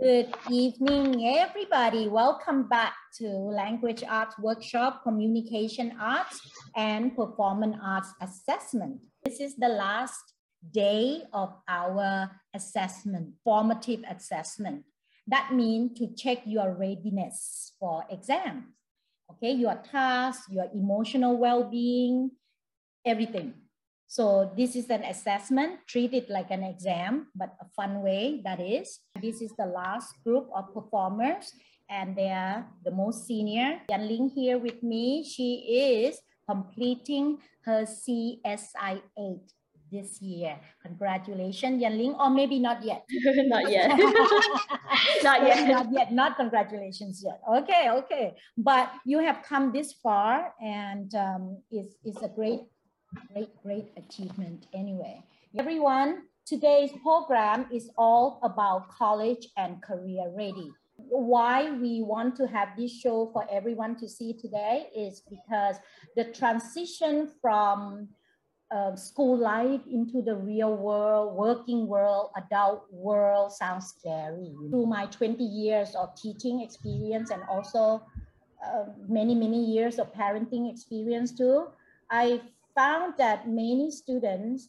Good evening, everybody. Welcome back to Language Arts Workshop, Communication Arts, and Performance Arts Assessment. This is the last day of our assessment, formative assessment. That means to check your readiness for exams. Okay, your tasks, your emotional well-being, everything. So this is an assessment, treat it like an exam, but a fun way that is. This is the last group of performers and they are the most senior. Yanling here with me. She is completing her CSI 8 this year. Congratulations, Yanling, or maybe not yet. not yet. not yet. Not yet. Not congratulations yet. Okay, okay. But you have come this far and um, it's, it's a great Great, great achievement anyway. Everyone, today's program is all about college and career ready. Why we want to have this show for everyone to see today is because the transition from uh, school life into the real world, working world, adult world sounds scary. Through my 20 years of teaching experience and also uh, many, many years of parenting experience too, I found that many students,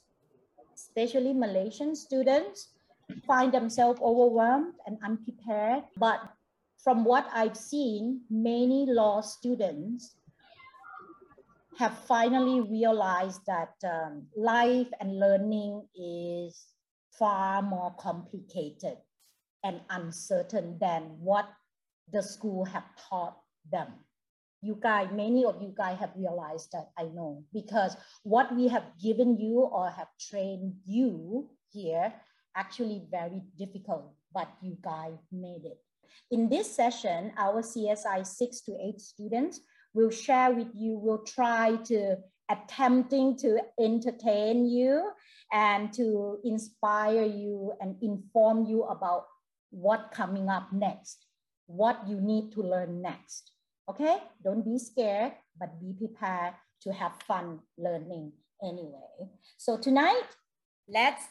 especially Malaysian students, find themselves overwhelmed and unprepared. But from what I've seen, many LAW students have finally realized that um, life and learning is far more complicated and uncertain than what the school have taught them you guys, many of you guys have realized that I know because what we have given you or have trained you here actually very difficult, but you guys made it. In this session, our CSI six to eight students will share with you, will try to attempting to entertain you and to inspire you and inform you about what coming up next, what you need to learn next. Okay, don't be scared, but be prepared to have fun learning anyway. So tonight, let's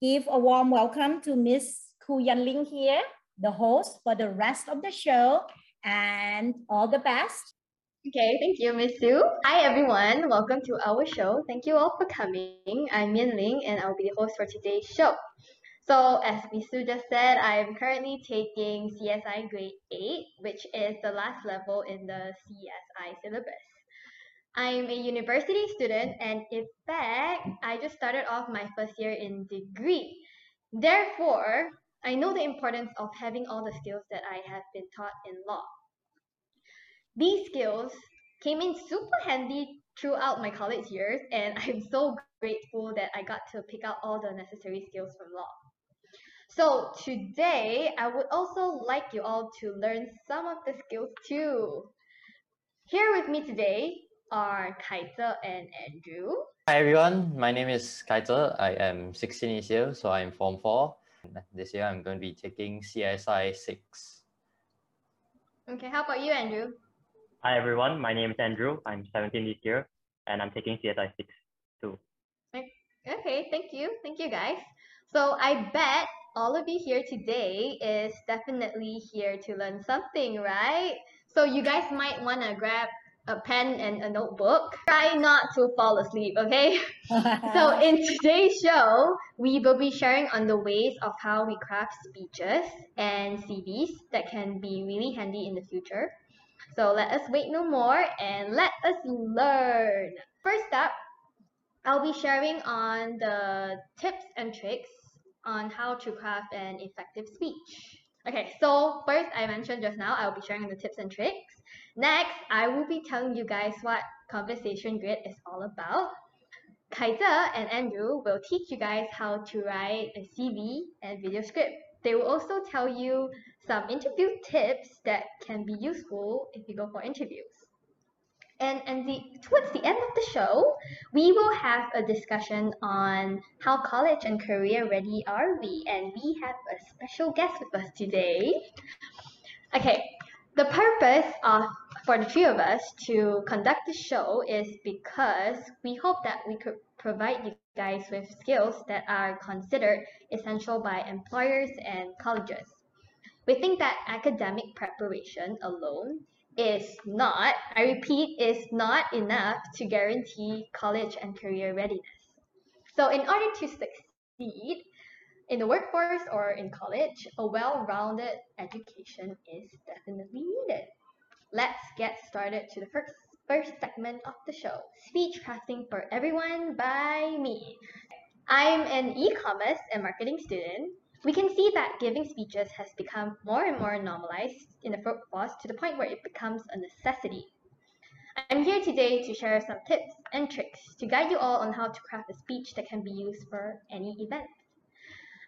give a warm welcome to Miss Khoo Yan Ling here, the host for the rest of the show, and all the best. Okay, thank you, Miss Sue. Hi, everyone. Welcome to our show. Thank you all for coming. I'm Yan Ling, and I'll be the host for today's show. So as Misu just said, I'm currently taking CSI grade 8, which is the last level in the CSI syllabus. I'm a university student and in fact, I just started off my first year in degree. Therefore, I know the importance of having all the skills that I have been taught in LAW. These skills came in super handy throughout my college years and I'm so grateful that I got to pick out all the necessary skills from LAW. So today, I would also like you all to learn some of the skills too. Here with me today are Khye Ze and Andrew. Hi everyone, my name is Khye Ze. I am 16 years old, so I'm Form 4. This year I'm going to be taking CSI 6. Okay, how about you, Andrew? Hi everyone, my name is Andrew. I'm 17 this year and I'm taking CSI 6 too. Okay, thank you. Thank you guys. So I bet all of you here today is definitely here to learn something, right? So you guys might want to grab a pen and a notebook. Try not to fall asleep, okay? so in today's show, we will be sharing on the ways of how we craft speeches and CVs that can be really handy in the future. So let us wait no more and let us learn. First up, I'll be sharing on the tips and tricks on how to craft an effective speech. Okay, so first I mentioned just now, I'll be sharing the tips and tricks. Next, I will be telling you guys what Conversation Grid is all about. Khye Ze and Andrew will teach you guys how to write a CV and video script. They will also tell you some interview tips that can be useful if you go for interviews. And, and the, towards the end of the show, we will have a discussion on how college and career ready are we. And we have a special guest with us today. Okay, the purpose of for the three of us to conduct the show is because we hope that we could provide you guys with skills that are considered essential by employers and colleges. We think that academic preparation alone is not, I repeat, is not enough to guarantee college and career readiness. So in order to succeed in the workforce or in college, a well-rounded education is definitely needed. Let's get started to the first first segment of the show, Speech Crafting for Everyone by me. I'm an e-commerce and marketing student. We can see that giving speeches has become more and more normalized in the workforce to the point where it becomes a necessity. I'm here today to share some tips and tricks to guide you all on how to craft a speech that can be used for any event.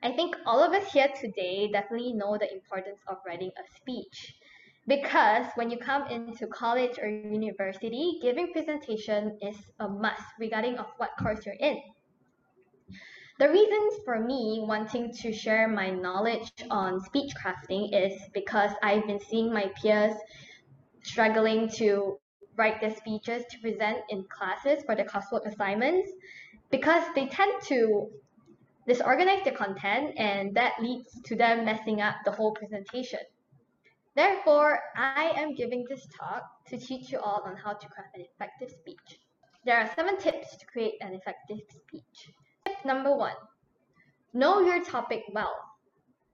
I think all of us here today definitely know the importance of writing a speech because when you come into college or university, giving presentation is a must regarding of what course you're in. The reasons for me wanting to share my knowledge on speech crafting is because I've been seeing my peers struggling to write their speeches to present in classes for their coursework assignments because they tend to disorganize their content and that leads to them messing up the whole presentation. Therefore, I am giving this talk to teach you all on how to craft an effective speech. There are seven tips to create an effective speech. Tip number one, know your topic well.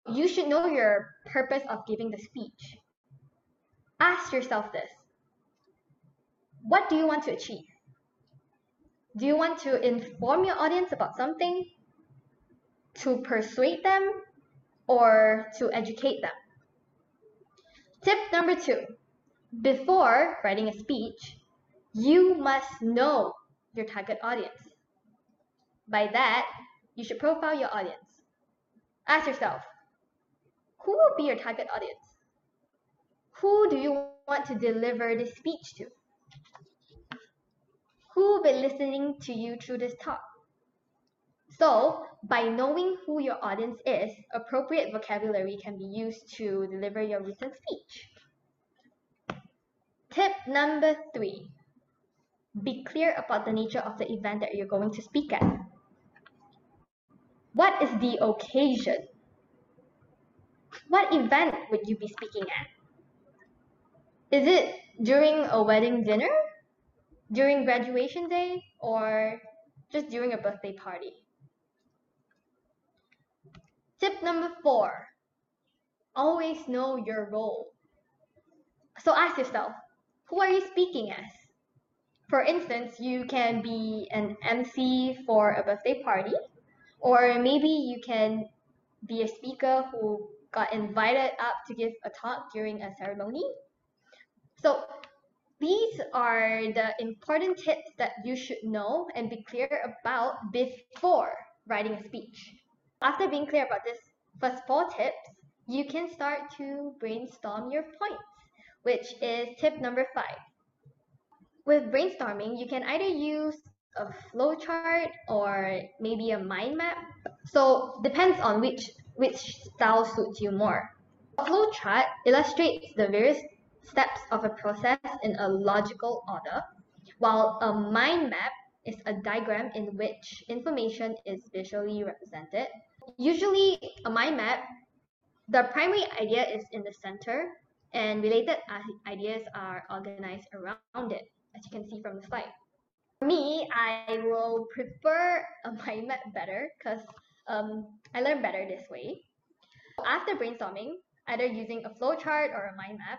You should know your purpose of giving the speech. Ask yourself this. What do you want to achieve? Do you want to inform your audience about something? To persuade them? Or to educate them? Tip number two, before writing a speech, you must know your target audience. By that, you should profile your audience. Ask yourself, who will be your target audience? Who do you want to deliver this speech to? Who will be listening to you through this talk? So, by knowing who your audience is, appropriate vocabulary can be used to deliver your written speech. Tip number three be clear about the nature of the event that you're going to speak at. What is the occasion? What event would you be speaking at? Is it during a wedding dinner? During graduation day? Or just during a birthday party? Tip number four always know your role. So ask yourself who are you speaking as? For instance, you can be an MC for a birthday party, or maybe you can be a speaker who got invited up to give a talk during a ceremony. So these are the important tips that you should know and be clear about before writing a speech. After being clear about this first four tips, you can start to brainstorm your points, which is tip number five. With brainstorming, you can either use a flowchart or maybe a mind map. So depends on which which style suits you more. A flowchart illustrates the various steps of a process in a logical order, while a mind map is a diagram in which information is visually represented. Usually, a mind map, the primary idea is in the center, and related ideas are organized around it, as you can see from the slide. Me, I will prefer a mind map better because um, I learn better this way. After brainstorming, either using a flowchart or a mind map,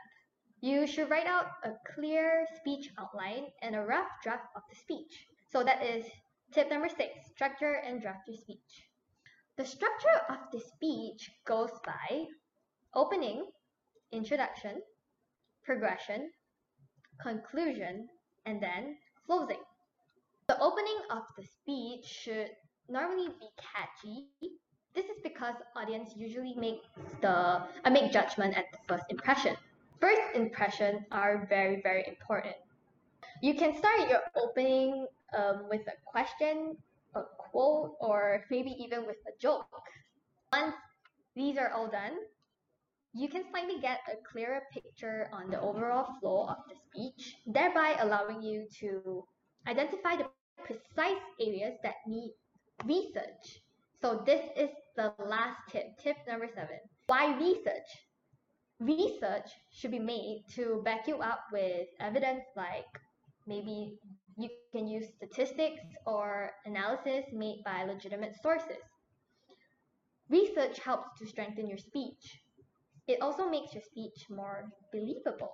you should write out a clear speech outline and a rough draft of the speech. So that is tip number six, structure and draft your speech. The structure of the speech goes by opening, introduction, progression, conclusion, and then closing. The opening of the speech should normally be catchy. This is because audience usually make the uh, make judgment at the first impression. First impressions are very very important. You can start your opening um, with a question, a quote, or maybe even with a joke. Once these are all done, you can finally get a clearer picture on the overall flow of the speech, thereby allowing you to identify the precise areas that need research. So this is the last tip, tip number seven. Why research? research should be made to back you up with evidence like maybe you can use statistics or analysis made by legitimate sources. Research helps to strengthen your speech. It also makes your speech more believable.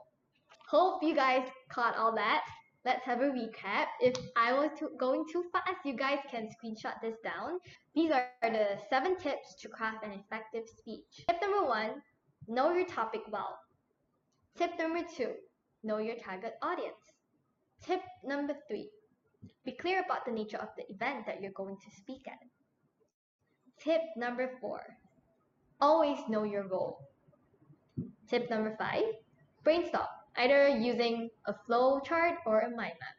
Hope you guys caught all that. Let's have a recap. If I was going too fast, you guys can screenshot this down. These are the seven tips to craft an effective speech. Tip number one, know your topic well. Tip number two, know your target audience. Tip number three, be clear about the nature of the event that you're going to speak at. Tip number four, always know your role. Tip number five, brainstorm, either using a flow chart or a mind map.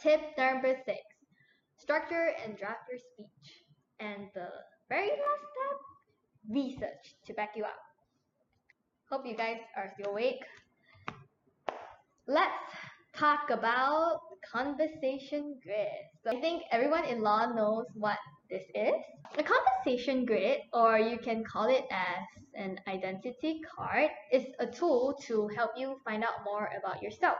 Tip number six, structure and draft your speech. And the very last step, research to back you up. Hope you guys are still awake. Let's talk about conversation grid. So I think everyone in LAW knows what this is. A conversation grid, or you can call it as an identity card, is a tool to help you find out more about yourself.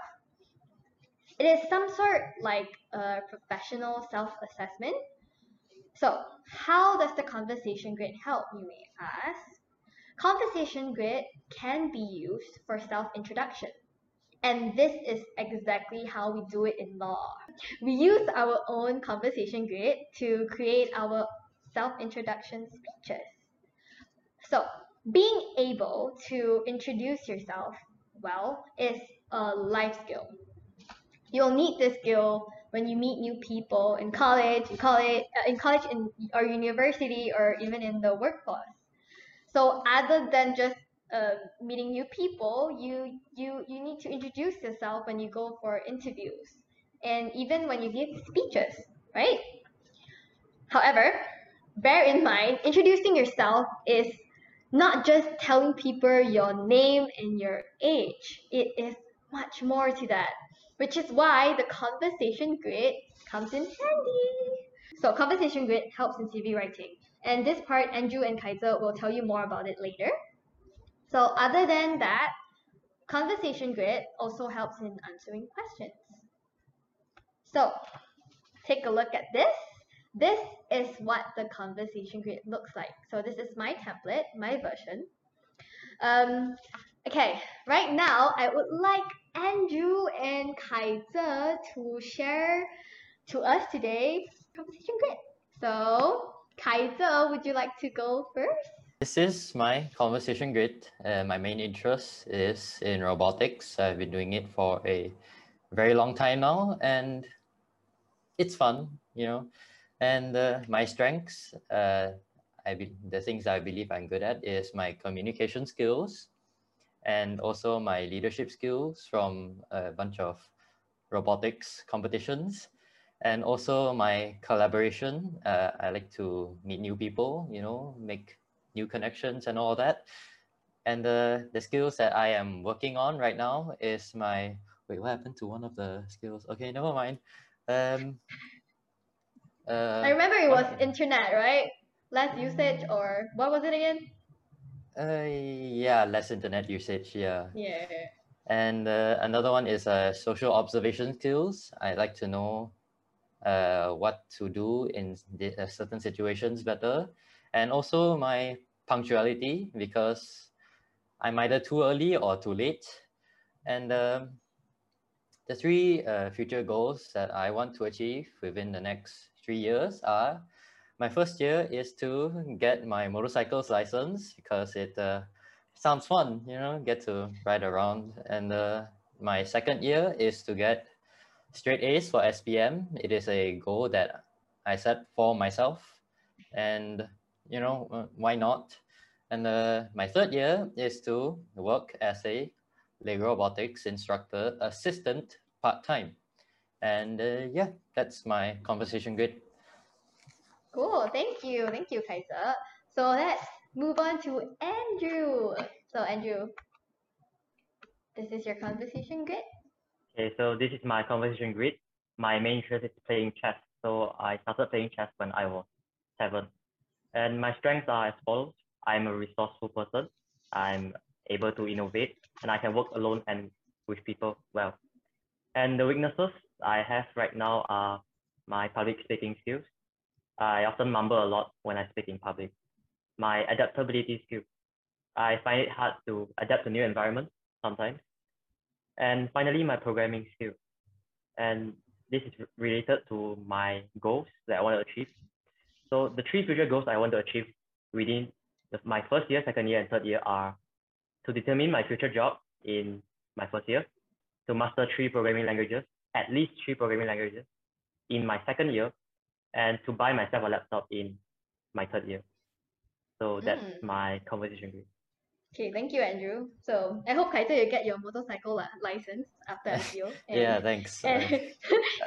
It is some sort like a professional self-assessment. So how does the conversation grid help, you may ask? Conversation grid can be used for self-introduction. And this is exactly how we do it in LAW. We use our own conversation grid to create our self-introduction speeches. So being able to introduce yourself well is a life skill. You'll need this skill when you meet new people in college, in college, uh, in college in, or university, or even in the workforce. So other than just uh, meeting new people, you you you need to introduce yourself when you go for interviews, and even when you give speeches, right? However, bear in mind, introducing yourself is not just telling people your name and your age. It is much more to that, which is why the conversation grid comes in handy. So conversation grid helps in CV writing. And this part, Andrew and Khye Ze will tell you more about it later. So other than that, conversation grid also helps in answering questions. So take a look at this. This is what the conversation grid looks like. So this is my template, my version. Um, okay, right now I would like Andrew and Khye Ze to share to us today conversation grid. So Khye Ze, would you like to go first? This is my conversation grid. Uh, my main interest is in robotics. I've been doing it for a very long time now, and it's fun, you know. And uh, my strengths, uh, I be, the things I believe I'm good at is my communication skills, and also my leadership skills from a bunch of robotics competitions and also my collaboration. Uh, I like to meet new people, you know, make new connections and all that. And the, the skills that I am working on right now is my, wait, what happened to one of the skills? Okay, never mind. Um, uh, I remember it was internet, right? Less usage or what was it again? Uh, yeah, less internet usage, yeah. Yeah. And uh, another one is uh, social observation skills. I like to know uh, what to do in uh, certain situations better. And also my punctuality because I'm either too early or too late. And um, the three uh, future goals that I want to achieve within the next three years are my first year is to get my motorcycle's license because it uh, sounds fun, you know, get to ride around. And uh, my second year is to get straight A's for SPM. It is a goal that I set for myself. And you know, uh, why not? And uh, my third year is to work as a Lego robotics instructor assistant part-time. And uh, yeah, that's my conversation grid. Cool, thank you. Thank you, Khye Ze. So let's move on to Andrew. So Andrew, this is your conversation grid? Okay, so this is my conversation grid. My main interest is playing chess. So I started playing chess when I was seven. And my strengths are as follows. I'm a resourceful person. I'm able to innovate, and I can work alone and with people well. And the weaknesses I have right now are my public speaking skills. I often mumble a lot when I speak in public. My adaptability skills. I find it hard to adapt to new environments sometimes. And finally, my programming skills. And this is related to my goals that I want to achieve. So the three future goals I want to achieve within the, my first year, second year, and third year are to determine my future job in my first year, to master three programming languages, at least three programming languages in my second year, and to buy myself a laptop in my third year. So that's Mm. my conversation grade. Okay, thank you, Andrew. So I hope Khye Ze you get your motorcycle li- license after SEO. And, yeah, thanks. Uh, And,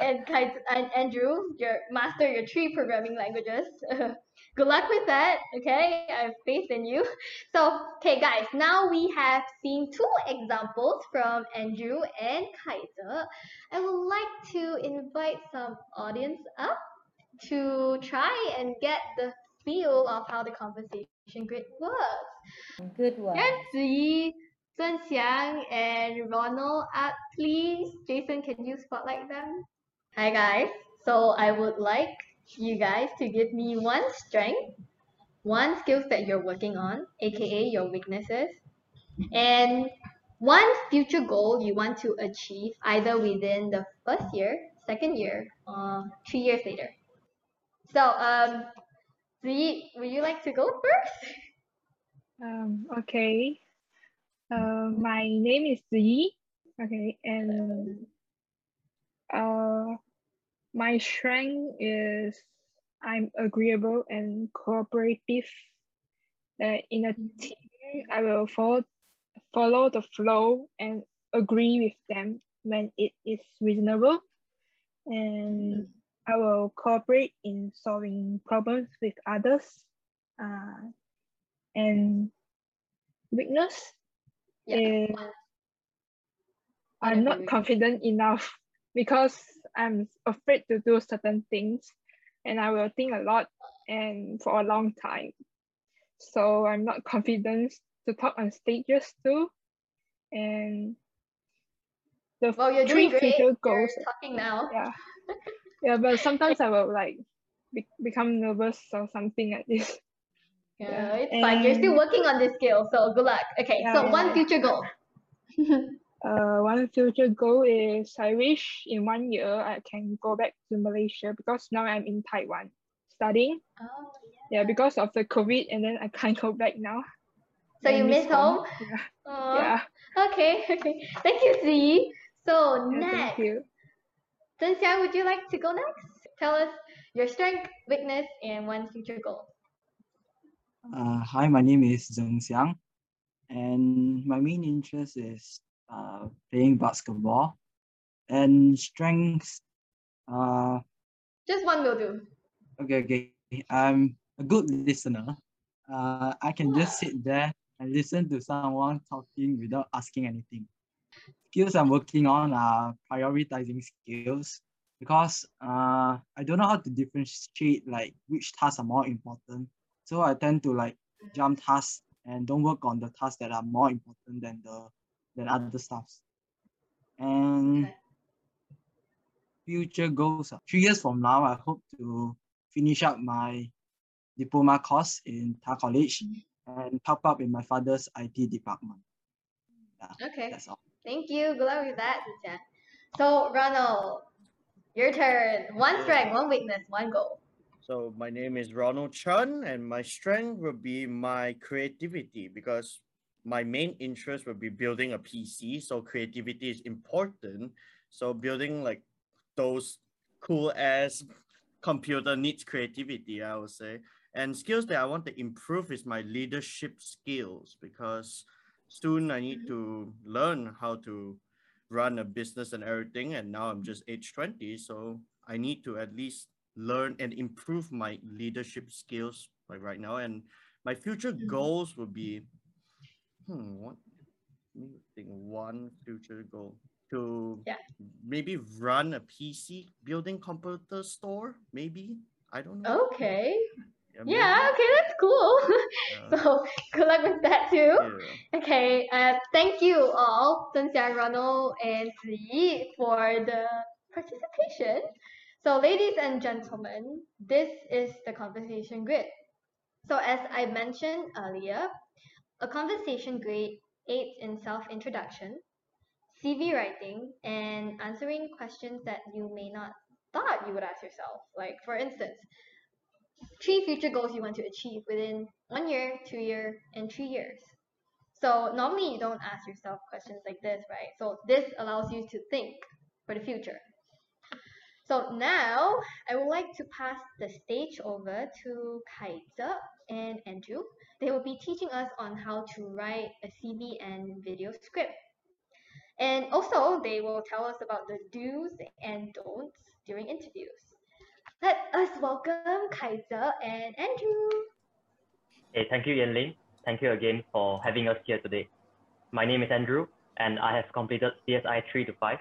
and, Khye Ze, and Andrew, your master your three programming languages. Good luck with that. Okay, I have faith in you. So, okay, guys, now we have seen two examples from Andrew and Khye Ze. I would like to invite some audience up to try and get the feel of how the conversation grid works. Good one. Can Ziyi, Zhen Xiang, and Ronald up, please? Jason, can you spotlight them? Hi, guys. So I would like you guys to give me one strength, one skills that you're working on, aka your weaknesses, and one future goal you want to achieve either within the first year, second year, or three years later. So, um, Ziyi, would you like to go first? Um, okay. Uh, my name is Yi. Okay, and uh, my strength is I'm agreeable and cooperative. Uh, in a team, I will follow follow the flow and agree with them when it is reasonable, and I will cooperate in solving problems with others. Uh, and weakness Yeah. is I'm not confident enough because I'm afraid to do certain things and I will think a lot and for a long time. So I'm not confident to talk on stages too. And the Well, you're three doing great. future You're goals, talking now. yeah. Yeah, but sometimes I will like be- become nervous or something like this. Yeah, it's fine. You're still working on this skill, so good luck. Okay, Yeah, so yeah, one future goal. Uh, one future goal is I wish in one year I can go back to Malaysia because now I'm in Taiwan studying. Oh, Yeah, yeah, because of the COVID, and then I can't go back now. So I you miss home? Yeah. Yeah. Okay, okay. Thank you, Z. So next, Thank Xiang, would you like to go next? Tell us your strength, weakness, and one future goal. Uh, hi, my name is Zheng Xiang, and my main interest is uh, playing basketball. And strengths, uh, Just one will do. okay, okay. I'm a good listener. Uh, I can just sit there and listen to someone talking without asking anything. Skills I'm working on are prioritizing skills because uh, I don't know how to differentiate like which tasks are more important. So I tend to like jump tasks and don't work on the tasks that are more important than the than other stuffs. And Okay. future goals. ah, Three years from now, I hope to finish up my diploma course in TAR College and help up in my father's IT department. Okay, That's all. Thank you. Good luck with that, So Ronald, your turn. One strength, one weakness, one goal. So my name is Ronald Chun, and my strength will be my creativity because my main interest will be building a PC. So creativity is important. So building like those cool ass computer needs creativity, I would say. And skills that I want to improve is my leadership skills because soon I need to learn how to run a business and everything. And now I'm just age 20, so I need to at least learn and improve my leadership skills like right now. And my future Mhm. goals would be, hmm, what? Let me think one future goal to Yeah. maybe run a PC building computer store. Maybe I don't know. Okay. Yeah, okay, that's cool. Yeah. so good luck with that too. Yeah. Okay, uh, thank you all, Zhenxia, Ronald, and Zi for the participation. So ladies and gentlemen, this is the conversation grid. So as I mentioned earlier, a conversation grid aids in self-introduction, CV writing, and answering questions that you may not thought you would ask yourself. Like for instance, three future goals you want to achieve within one year, two year, and three years. So normally you don't ask yourself questions like this, right? So this allows you to think for the future. So now I would like to pass the stage over to Khye Ze and Andrew. They will be teaching us on how to write a CV and video script. And also they will tell us about the do's and don'ts during interviews. Let us welcome Khye Ze and Andrew. Hey, thank you, Yanling. Thank you again for having us here today. My name is Andrew, and I have completed CSI 3 to 5,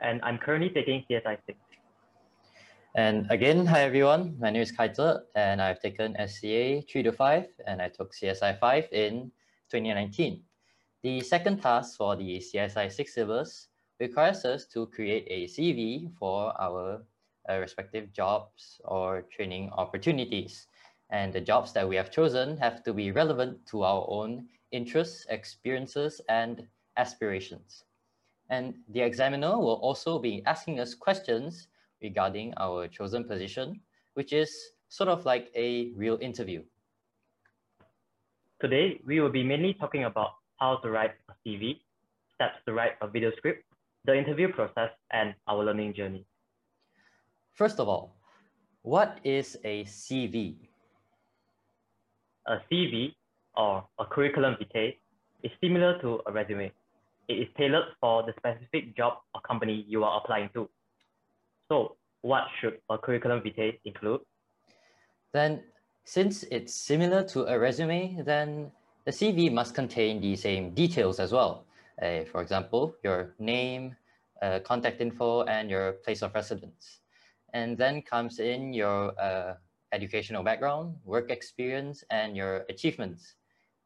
and I'm currently taking CSI 6. And again, hi everyone. My name is Khye Ze, and I've taken SCA 3 to 5, and I took CSI 5 in 2019. The second task for the CSI 6 syllabus requires us to create a CV for our uh, respective jobs or training opportunities. And the jobs that we have chosen have to be relevant to our own interests, experiences, and aspirations. And the examiner will also be asking us questions regarding our chosen position, which is sort of like a real interview. Today, we will be mainly talking about how to write a CV, steps to write a video script, the interview process, and our learning journey. First of all, what is a CV? A CV, or a curriculum vitae, is similar to a resume. It is tailored for the specific job or company you are applying to. So, what should a curriculum vitae include? Then, since it's similar to a resume, then the CV must contain the same details as well. Uh, for example, your name, uh, contact info, and your place of residence. And then comes in your uh, educational background, work experience, and your achievements.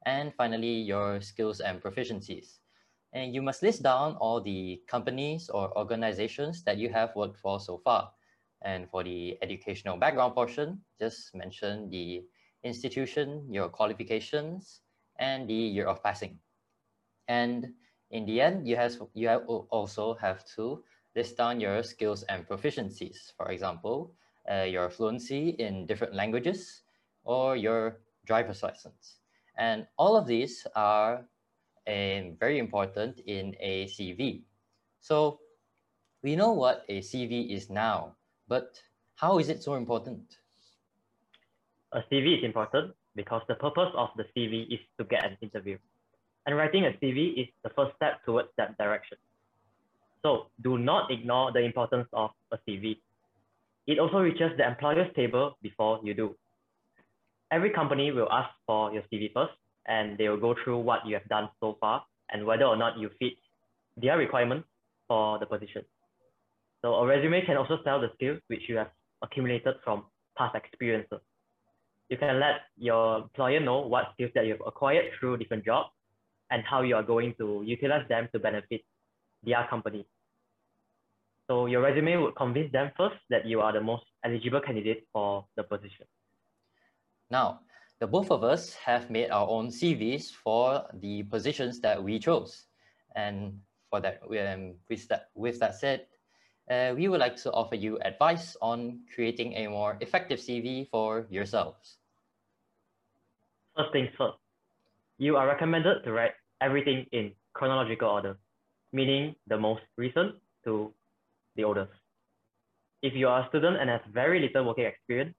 And finally, your skills and proficiencies. And you must list down all the companies or organizations that you have worked for so far. And for the educational background portion, just mention the institution, your qualifications, and the year of passing. And in the end, you have, you have also have to list down your skills and proficiencies. For example, uh, your fluency in different languages or your driver's license. And all of these are um, very important in a CV. So we know what a CV is now, but how is it so important? A CV is important because the purpose of the CV is to get an interview. And writing a CV is the first step towards that direction. So do not ignore the importance of a CV. It also reaches the employer's table before you do. Every company will ask for your CV first, and they will go through what you have done so far and whether or not you fit their requirements for the position. So a resume can also sell the skills which you have accumulated from past experiences. You can let your employer know what skills that you've acquired through different jobs and how you are going to utilize them to benefit their company. So your resume would convince them first that you are the most eligible candidate for the position. Now, the both of us have made our own CVs for the positions that we chose. And for that, um, with that, with that said, uh, we would like to offer you advice on creating a more effective CV for yourselves. First things first, you are recommended to write everything in chronological order, meaning the most recent to the oldest. If you are a student and have very little working experience,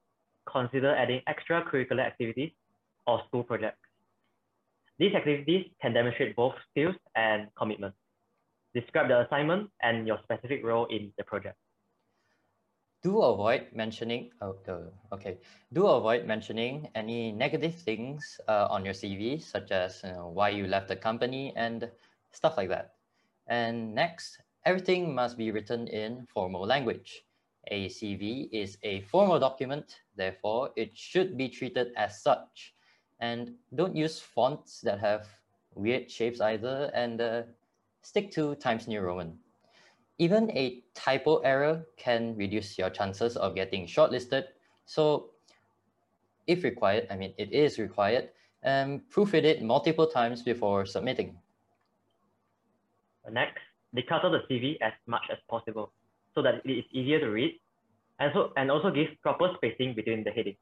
consider adding extracurricular activities or school projects. These activities can demonstrate both skills and commitment. Describe the assignment and your specific role in the project. Do avoid mentioning, oh, okay. Do avoid mentioning any negative things uh, on your CV, such as you know, why you left the company and stuff like that. And next, everything must be written in formal language. A CV is a formal document, therefore it should be treated as such. And don't use fonts that have weird shapes either and uh, stick to Times New Roman. Even a typo error can reduce your chances of getting shortlisted. So if required, I mean, it is required, um, proofread it multiple times before submitting. Next, they cut out the CV as much as possible so that it is easier to read and, so, and also give proper spacing between the headings.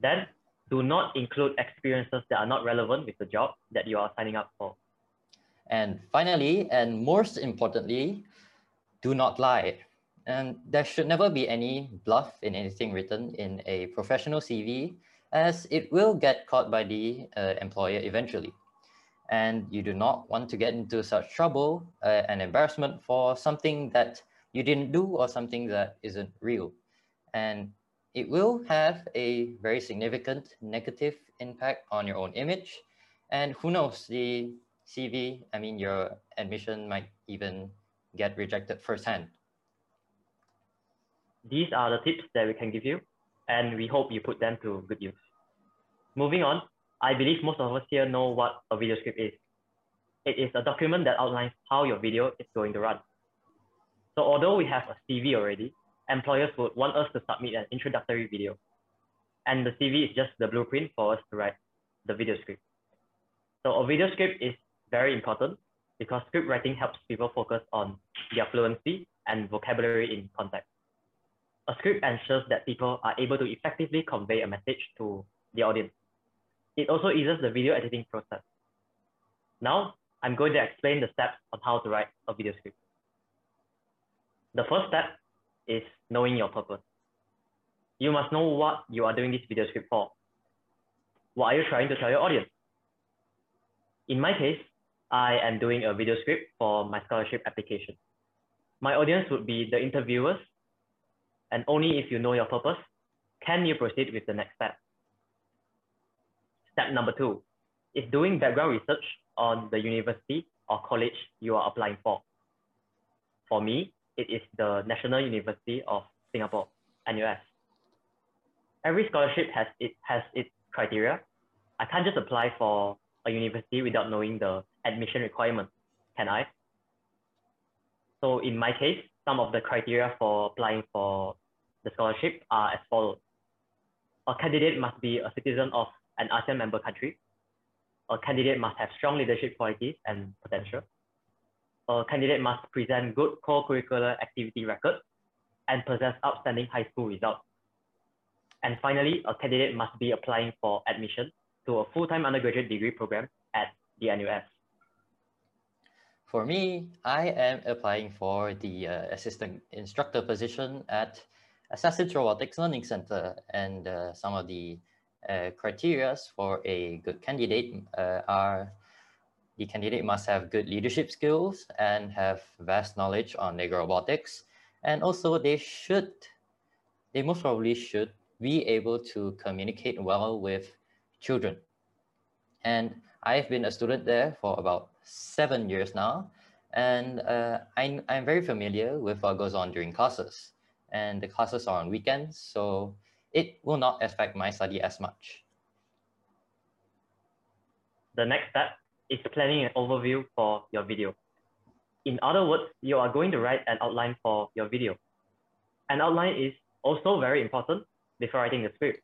Then, do not include experiences that are not relevant with the job that you are signing up for. And finally, and most importantly, do not lie. And there should never be any bluff in anything written in a professional CV as it will get caught by the uh, employer eventually. And you do not want to get into such trouble uh, and embarrassment for something that you didn't do or something that isn't real. And it will have a very significant negative impact on your own image. And who knows, the CV, I mean, your admission might even get rejected firsthand. These are the tips that we can give you, and we hope you put them to good use. Moving on, I believe most of us here know what a video script is. It is a document that outlines how your video is going to run. So although we have a CV already, employers would want us to submit an introductory video. And the CV is just the blueprint for us to write the video script. So a video script is very important because script writing helps people focus on their fluency and vocabulary in context. A script ensures that people are able to effectively convey a message to the audience. It also eases the video editing process. Now, I'm going to explain the steps on how to write a video script. The first step is knowing your purpose. You must know what you are doing this video script for. What are you trying to tell your audience? In my case, I am doing a video script for my scholarship application. My audience would be the interviewers, and only if you know your purpose can you proceed with the next step. Step number two is doing background research on the university or college you are applying for. For me, it is the National University of Singapore, NUS. Every scholarship has it has its criteria. I can't just apply for a university without knowing the admission requirements, can I? So in my case, some of the criteria for applying for the scholarship are as follows. A candidate must be a citizen of an ASEAN member country. A candidate must have strong leadership qualities and potential. A candidate must present good co-curricular activity record and possess outstanding high school results. And finally, a candidate must be applying for admission to a full-time undergraduate degree program at the NUS. For me, I am applying for the uh, assistant instructor position at Assassin's Robotics Learning Center and uh, some of the uh, criteria for a good candidate uh, are the candidate must have good leadership skills and have vast knowledge on Lego robotics. And also they should, they most probably should be able to communicate well with children. And I've been a student there for about seven years now. And uh, I'm, I'm very familiar with what goes on during classes. And the classes are on weekends, so it will not affect my study as much. The next step is planning an overview for your video. In other words, you are going to write an outline for your video. An outline is also very important before writing the script,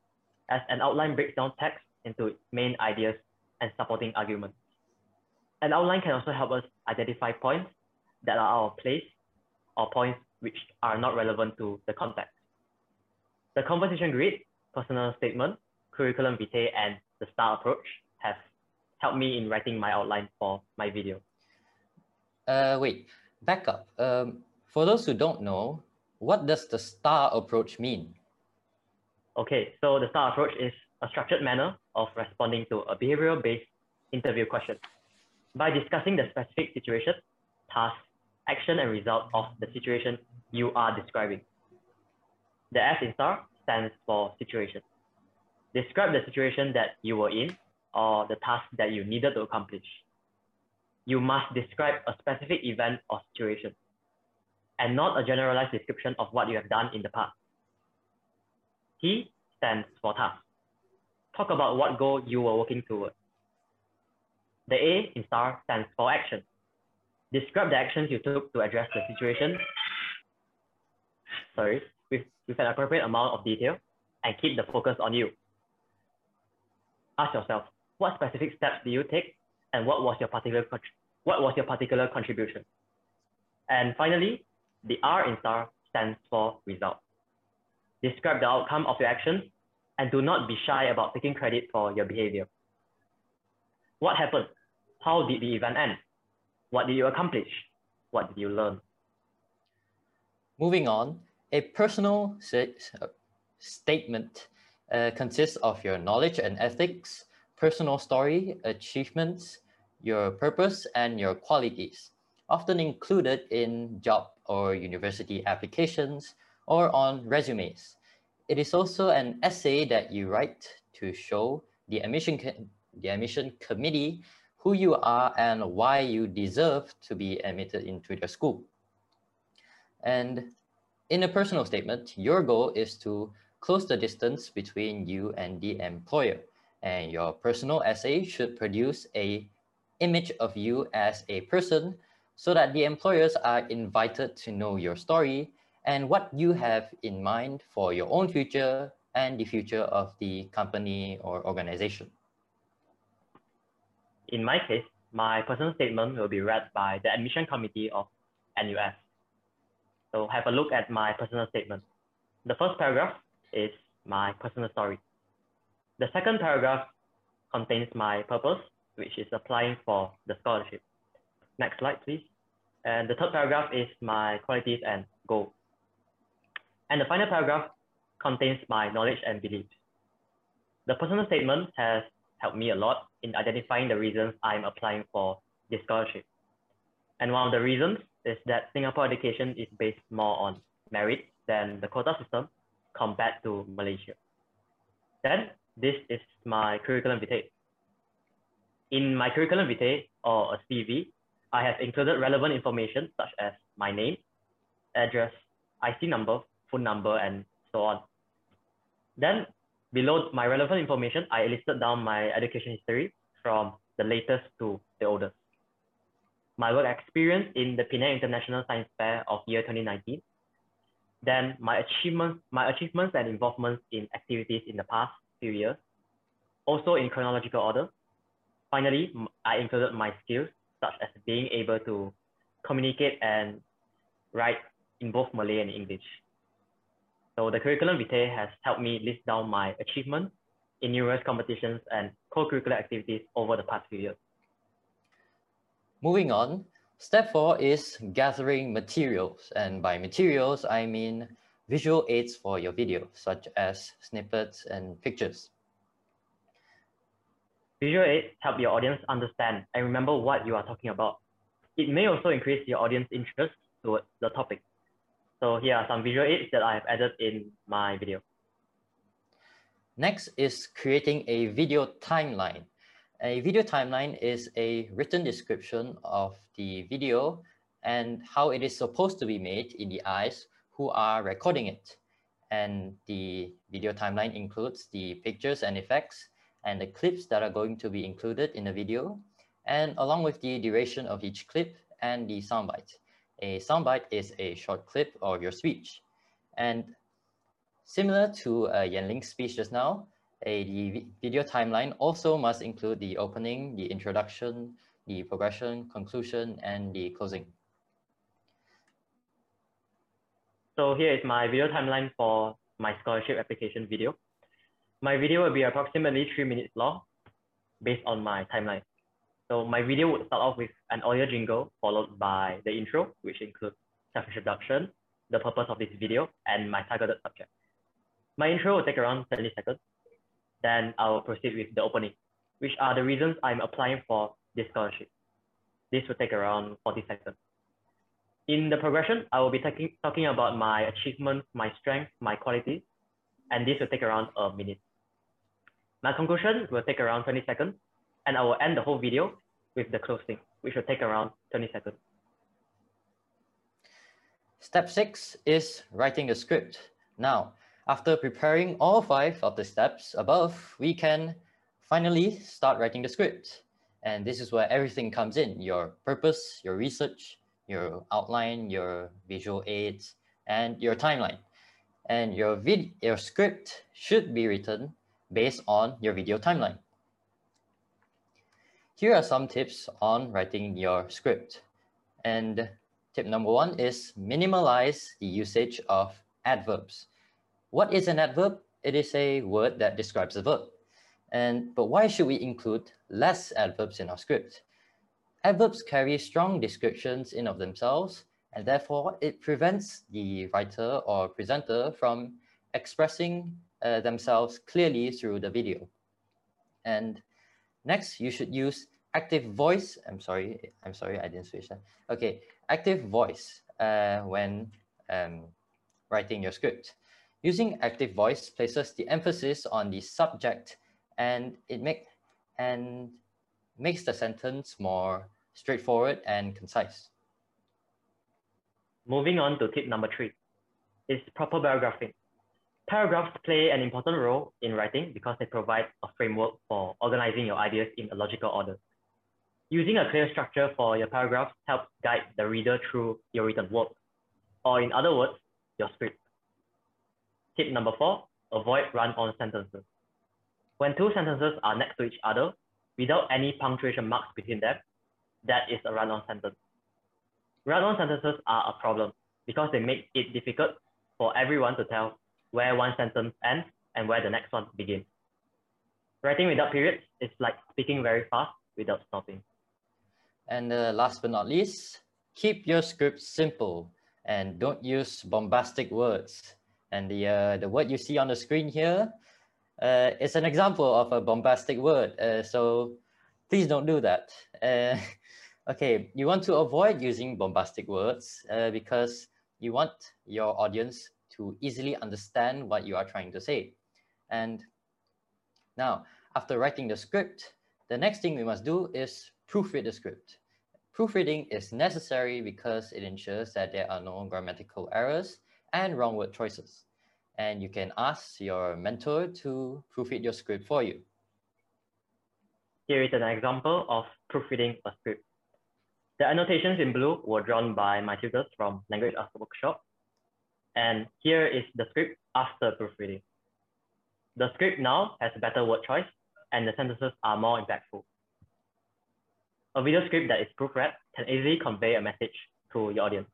as an outline breaks down text into main ideas and supporting arguments. An outline can also help us identify points that are out of place or points which are not relevant to the context. The composition grid, personal statement, curriculum vitae, and the STAR approach have helped me in writing my outline for my video. Uh, wait, back up. Um, for those who don't know, what does the STAR approach mean? Okay, so the STAR approach is a structured manner of responding to a behavioral-based interview question by discussing the specific situation, task, action, and result of the situation you are describing. The S in STAR stands for situation. Describe the situation that you were in or the task that you needed to accomplish. You must describe a specific event or situation. and not a generalized description of what you have done in the past. T stands for task. Talk about what goal you were working towards. The A in star stands for action. Describe the actions you took to address the situation. Sorry, with, with an appropriate amount of detail and keep the focus on you. Ask yourself, what specific steps did you take and what was your particular what was your particular contribution? And finally, the R in STAR stands for result. Describe the outcome of your actions and do not be shy about taking credit for your behavior. What happened? How did the event end? What did you accomplish? What did you learn? Moving on, a personal statement uh, consists of your knowledge and ethics, personal story, achievements, your purpose, and your qualities, often included in job or university applications or on resumes. It is also an essay that you write to show the admission, the admission committee who you are and why you deserve to be admitted into the school. And in a personal statement, your goal is to close the distance between you and the employer. And your personal essay should produce a image of you as a person so that the employers are invited to know your story and what you have in mind for your own future and the future of the company or organization. In my case, my personal statement will be read by the admission committee of NUS. So have a look at my personal statement. The first paragraph is my personal story. The second paragraph contains my purpose, which is applying for the scholarship. Next slide, please. And the third paragraph is my qualities and goals. And the final paragraph contains my knowledge and beliefs. The personal statement has helped me a lot in identifying the reasons I'm applying for this scholarship. And one of the reasons is that Singapore education is based more on merit than the quota system compared to Malaysia. Then this is my curriculum vitae. In my curriculum vitae or a CV, I have included relevant information such as my name, address, IC number, phone number, and so on. Then below my relevant information, I listed down my education history from the latest to the oldest. My work experience in the Penang International Science Fair of year 2019. Then my achievements, my achievements and involvements in activities in the past few years, also in chronological order. Finally, I included my skills such as being able to communicate and write in both Malay and English. So the curriculum vitae has helped me list down my achievements in numerous competitions and co-curricular activities over the past few years. Moving on, step four is gathering materials. And by materials, I mean visual aids for your video, such as snippets and pictures. Visual aids help your audience understand and remember what you are talking about. It may also increase your audience interest towards the topic. So here are some visual aids that I have added in my video. Next is creating a video timeline. A video timeline is a written description of the video and how it is supposed to be made in the eyes who are recording it. And the video timeline includes the pictures and effects and the clips that are going to be included in the video, and along with the duration of each clip and the soundbite. A soundbite is a short clip of your speech. And similar to uh, Yan Ling's speech just now, a the video timeline also must include the opening, the introduction, the progression, conclusion, and the closing. So here is my video timeline for my scholarship application video. My video will be approximately three minutes long based on my timeline. So my video would start off with an audio jingle followed by the intro, which includes self-introduction, the purpose of this video, and my targeted subject. My intro will take around 30 seconds. Then I will proceed with the opening, which are the reasons I'm applying for this scholarship. This will take around 40 seconds. In the progression, I will be talking, talking about my achievements, my strengths, my qualities, and this will take around a minute. My conclusion will take around 20 seconds, and I will end the whole video with the closing, which will take around 20 seconds. Step six is writing the script. Now, after preparing all five of the steps above, we can finally start writing the script. And this is where everything comes in, your purpose, your research, your outline, your visual aids, and your timeline. And your, vid your script should be written based on your video timeline. Here are some tips on writing your script. And tip number one is minimalize the usage of adverbs. What is an adverb? It is a word that describes a verb. And but why should we include less adverbs in our script? Adverbs carry strong descriptions in of themselves, and therefore it prevents the writer or presenter from expressing uh, themselves clearly through the video. And next, you should use active voice. I'm sorry, I'm sorry, I didn't switch that. Okay, active voice uh, when um, writing your script. Using active voice places the emphasis on the subject and it make and makes the sentence more straightforward and concise. Moving on to tip number three is proper paragraphing. Paragraphs play an important role in writing because they provide a framework for organizing your ideas in a logical order. Using a clear structure for your paragraphs helps guide the reader through your written work, or in other words, your script. Tip number four, avoid run-on sentences. When two sentences are next to each other, without any punctuation marks between them, that is a run-on sentence. Run-on sentences are a problem because they make it difficult for everyone to tell where one sentence ends and where the next one begins. Writing without periods is like speaking very fast without stopping. And uh, last but not least, keep your script simple and don't use bombastic words. And the, uh, the word you see on the screen here uh, is an example of a bombastic word. Uh, so please don't do that. Uh, okay, you want to avoid using bombastic words uh, because you want your audience to easily understand what you are trying to say. And now, after writing the script, the next thing we must do is proofread the script. Proofreading is necessary because it ensures that there are no grammatical errors and wrong word choices. And you can ask your mentor to proofread your script for you. Here is an example of proofreading a script. The annotations in blue were drawn by my tutors from Language Arts Workshop. And here is the script after proofreading. The script now has better word choice and the sentences are more impactful. A video script that is proofread can easily convey a message to your audience.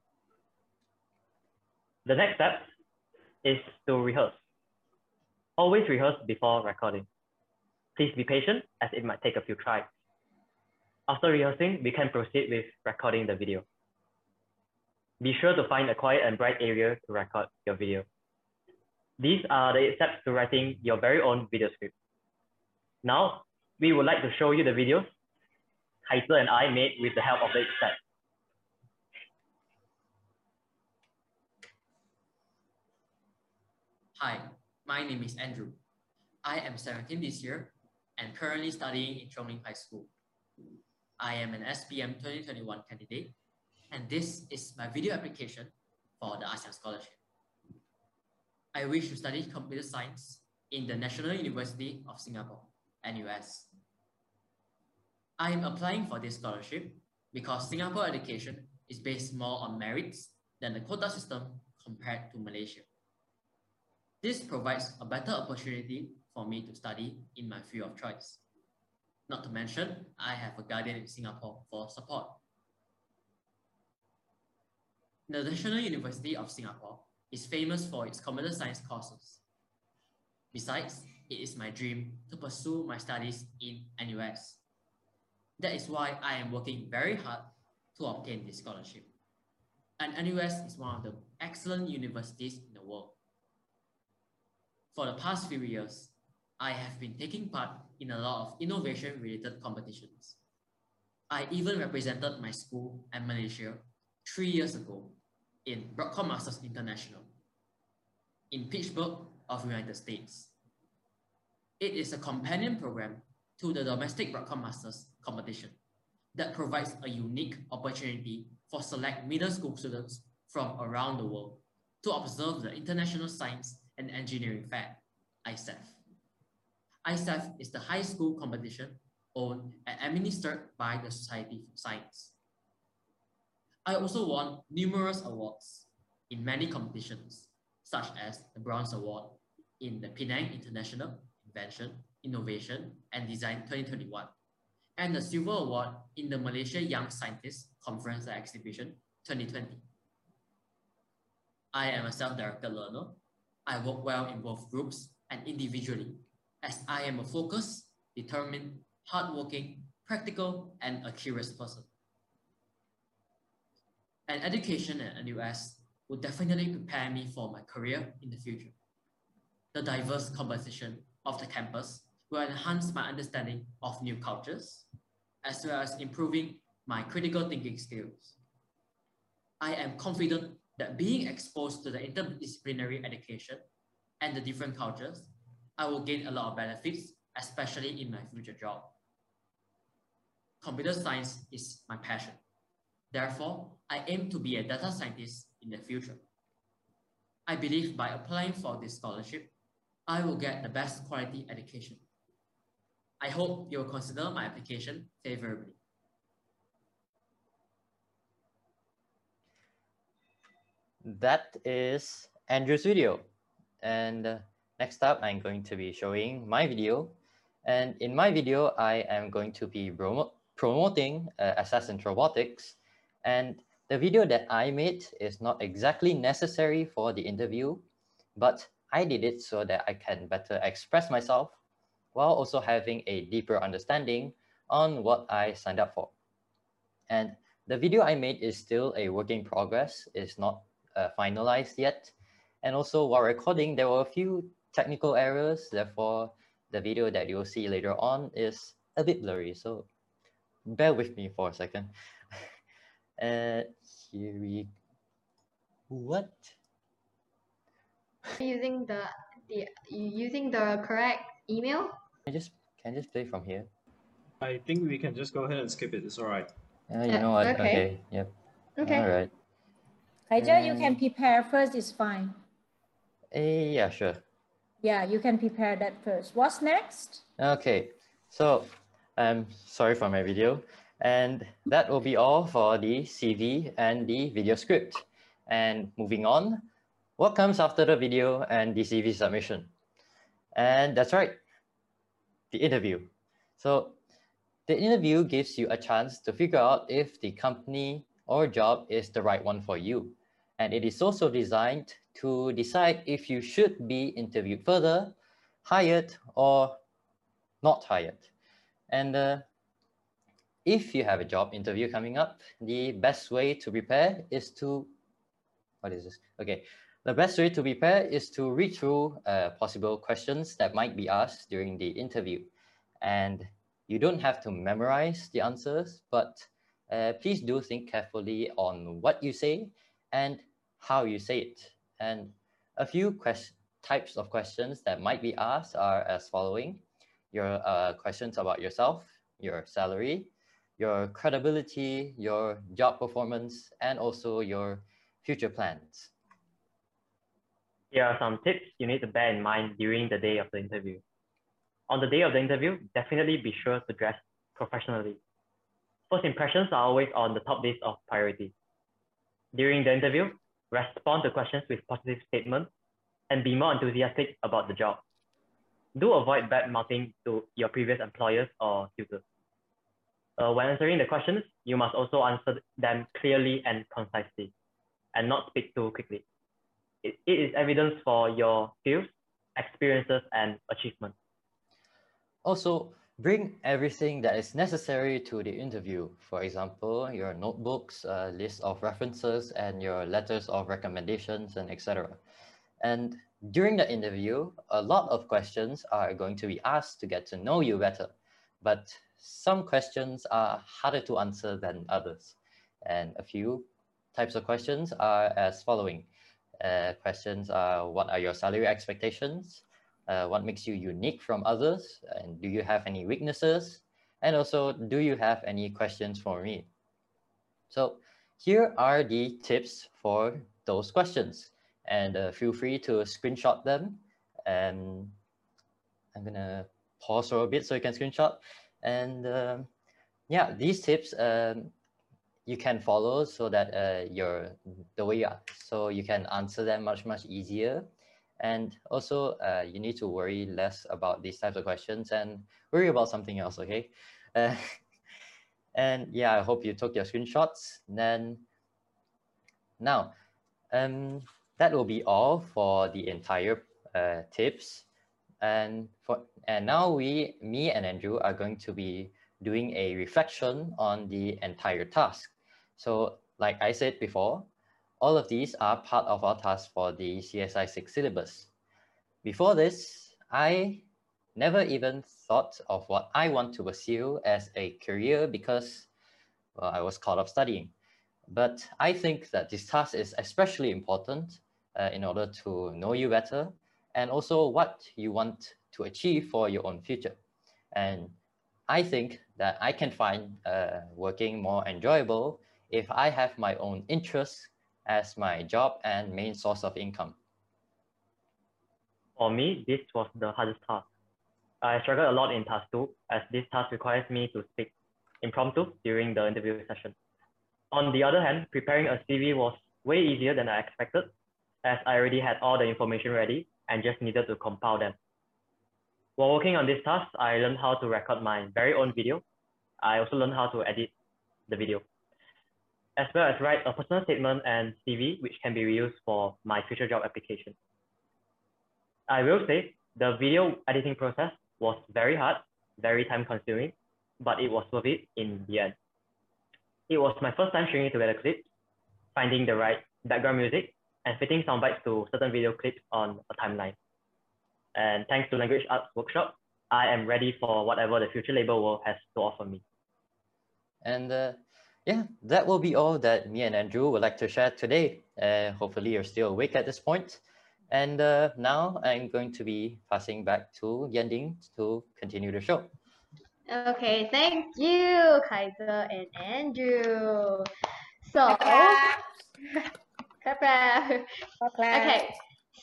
The next step is to rehearse. Always rehearse before recording. Please be patient as it might take a few tries. After rehearsing, we can proceed with recording the video. Be sure to find a quiet and bright area to record your video. These are the steps to writing your very own video script. Now, we would like to show you the videos Khye Ze and I made with the help of the expert. Hi, my name is Andrew. I am 17 this year and currently studying in Chung Ling High School. I am an SPM 2021 candidate and this is my video application for the ASEAN Scholarship. I wish to study computer science in the National University of Singapore, NUS. I am applying for this scholarship because Singapore education is based more on merits than the quota system compared to Malaysia. This provides a better opportunity for me to study in my field of choice. Not to mention, I have a guardian in Singapore for support. The National University of Singapore is famous for its computer science courses. Besides, it is my dream to pursue my studies in NUS. That is why I am working very hard to obtain this scholarship. And NUS is one of the excellent universities in the world. For the past few years, I have been taking part in a lot of innovation-related competitions. I even represented my school and Malaysia three years ago in Broadcom Masters International in Pittsburgh of United States. It is a companion program to the domestic Broadcom Masters competition that provides a unique opportunity for select middle school students from around the world to observe the International Science and Engineering Fair, ISEF. ISEF is the high school competition owned and administered by the Society for Science. I also won numerous awards in many competitions, such as the Bronze Award in the Penang International Invention, Innovation and Design 2021, and the Silver Award in the Malaysia Young Scientists Conference and Exhibition 2020. I am a self-directed learner. I work well in both groups and individually, as I am a focused, determined, hardworking, practical, and a curious person. An education at NUS will definitely prepare me for my career in the future. The diverse composition of the campus will enhance my understanding of new cultures, as well as improving my critical thinking skills. I am confident that being exposed to the interdisciplinary education and the different cultures, I will gain a lot of benefits, especially in my future job. Computer science is my passion. Therefore, I aim to be a data scientist in the future. I believe by applying for this scholarship, I will get the best quality education. I hope you will consider my application favorably. That is Andrew's video. And uh, next up, I'm going to be showing my video. And in my video, I am going to be promo promoting uh, Assassin Robotics and the video that I made is not exactly necessary for the interview, but I did it so that I can better express myself while also having a deeper understanding on what I signed up for. And the video I made is still a work in progress, it's not uh, finalized yet. And also while recording, there were a few technical errors, therefore the video that you'll see later on is a bit blurry, so bear with me for a second. Uh, here we, what? Using the the using the correct email. Can I just can I just play from here? I think we can just go ahead and skip it. It's all right. Uh, you know what? okay. Okay. Yep. Okay. All right. Khye Ze, you Um, can prepare first, it's fine. Eh, yeah, sure. Yeah, you can prepare that first. What's next? Okay. So, I'm sorry for my video. And that will be all for the CV and the video script. And moving on, what comes after the video and the CV submission? And that's right, the interview. So the interview gives you a chance to figure out if the company or job is the right one for you. And it is also designed to decide if you should be interviewed further, hired, or not hired. And uh, if you have a job interview coming up, the best way to prepare is to, what is this? Okay, the best way to prepare is to read through uh, possible questions that might be asked during the interview. And you don't have to memorize the answers, but uh, please do think carefully on what you say and how you say it. And a few quest types of questions that might be asked are as following. Your uh, questions about yourself, your salary, your credibility, your job performance, and also your future plans. Here are some tips you need to bear in mind during the day of the interview. On the day of the interview, definitely be sure to dress professionally. First impressions are always on the top list of priorities. During the interview, respond to questions with positive statements and be more enthusiastic about the job. Do avoid bad mouthing to your previous employers or tutors. Uh, when answering the questions, you must also answer them clearly and concisely and not speak too quickly. It, it is evidence for your skills, experiences, and achievements. Also, bring everything that is necessary to the interview. For example, your notebooks, a list of references, and your letters of recommendations, and etc. And during the interview, a lot of questions are going to be asked to get to know you better. But some questions are harder to answer than others. And a few types of questions are as following. Uh, questions are, what are your salary expectations? Uh, what makes you unique from others? And do you have any weaknesses? And also, do you have any questions for me? So here are the tips for those questions. And uh, feel free to screenshot them. And I'm gonna pause for a bit so you can screenshot. And um, yeah, these tips um, you can follow so that uh, you're the way you are, so you can answer them much, much easier. And also, uh, you need to worry less about these types of questions and worry about something else, okay? Uh, and yeah, I hope you took your screenshots. then now, um, that will be all for the entire uh, tips. And for and now we, me and Andrew are going to be doing a reflection on the entire task. So like I said before, all of these are part of our task for the CSI 6 syllabus. Before this, I never even thought of what I want to pursue as a career because well, I was caught up studying. But I think that this task is especially important uh, in order to know you better and also what you want to achieve for your own future. And I think that I can find uh, working more enjoyable if I have my own interests as my job and main source of income. For me, this was the hardest task. I struggled a lot in task two as this task requires me to speak impromptu during the interview session. On the other hand, preparing a CV was way easier than I expected as I already had all the information ready and just needed to compile them. While working on this task, I learned how to record my very own video. I also learned how to edit the video, as well as write a personal statement and CV, which can be reused for my future job application. I will say the video editing process was very hard, very time consuming, but it was worth it in the end. It was my first time stringing together clips, finding the right background music, and fitting sound bites to certain video clips on a timeline. And thanks to Language Arts Workshop, I am ready for whatever the future labor world has to offer me. And uh, yeah, that will be all that me and Andrew would like to share today. Uh, hopefully you're still awake at this point. And uh, now I'm going to be passing back to Yan Ling to continue the show. Okay, thank you, Khye Ze and Andrew. So, okay,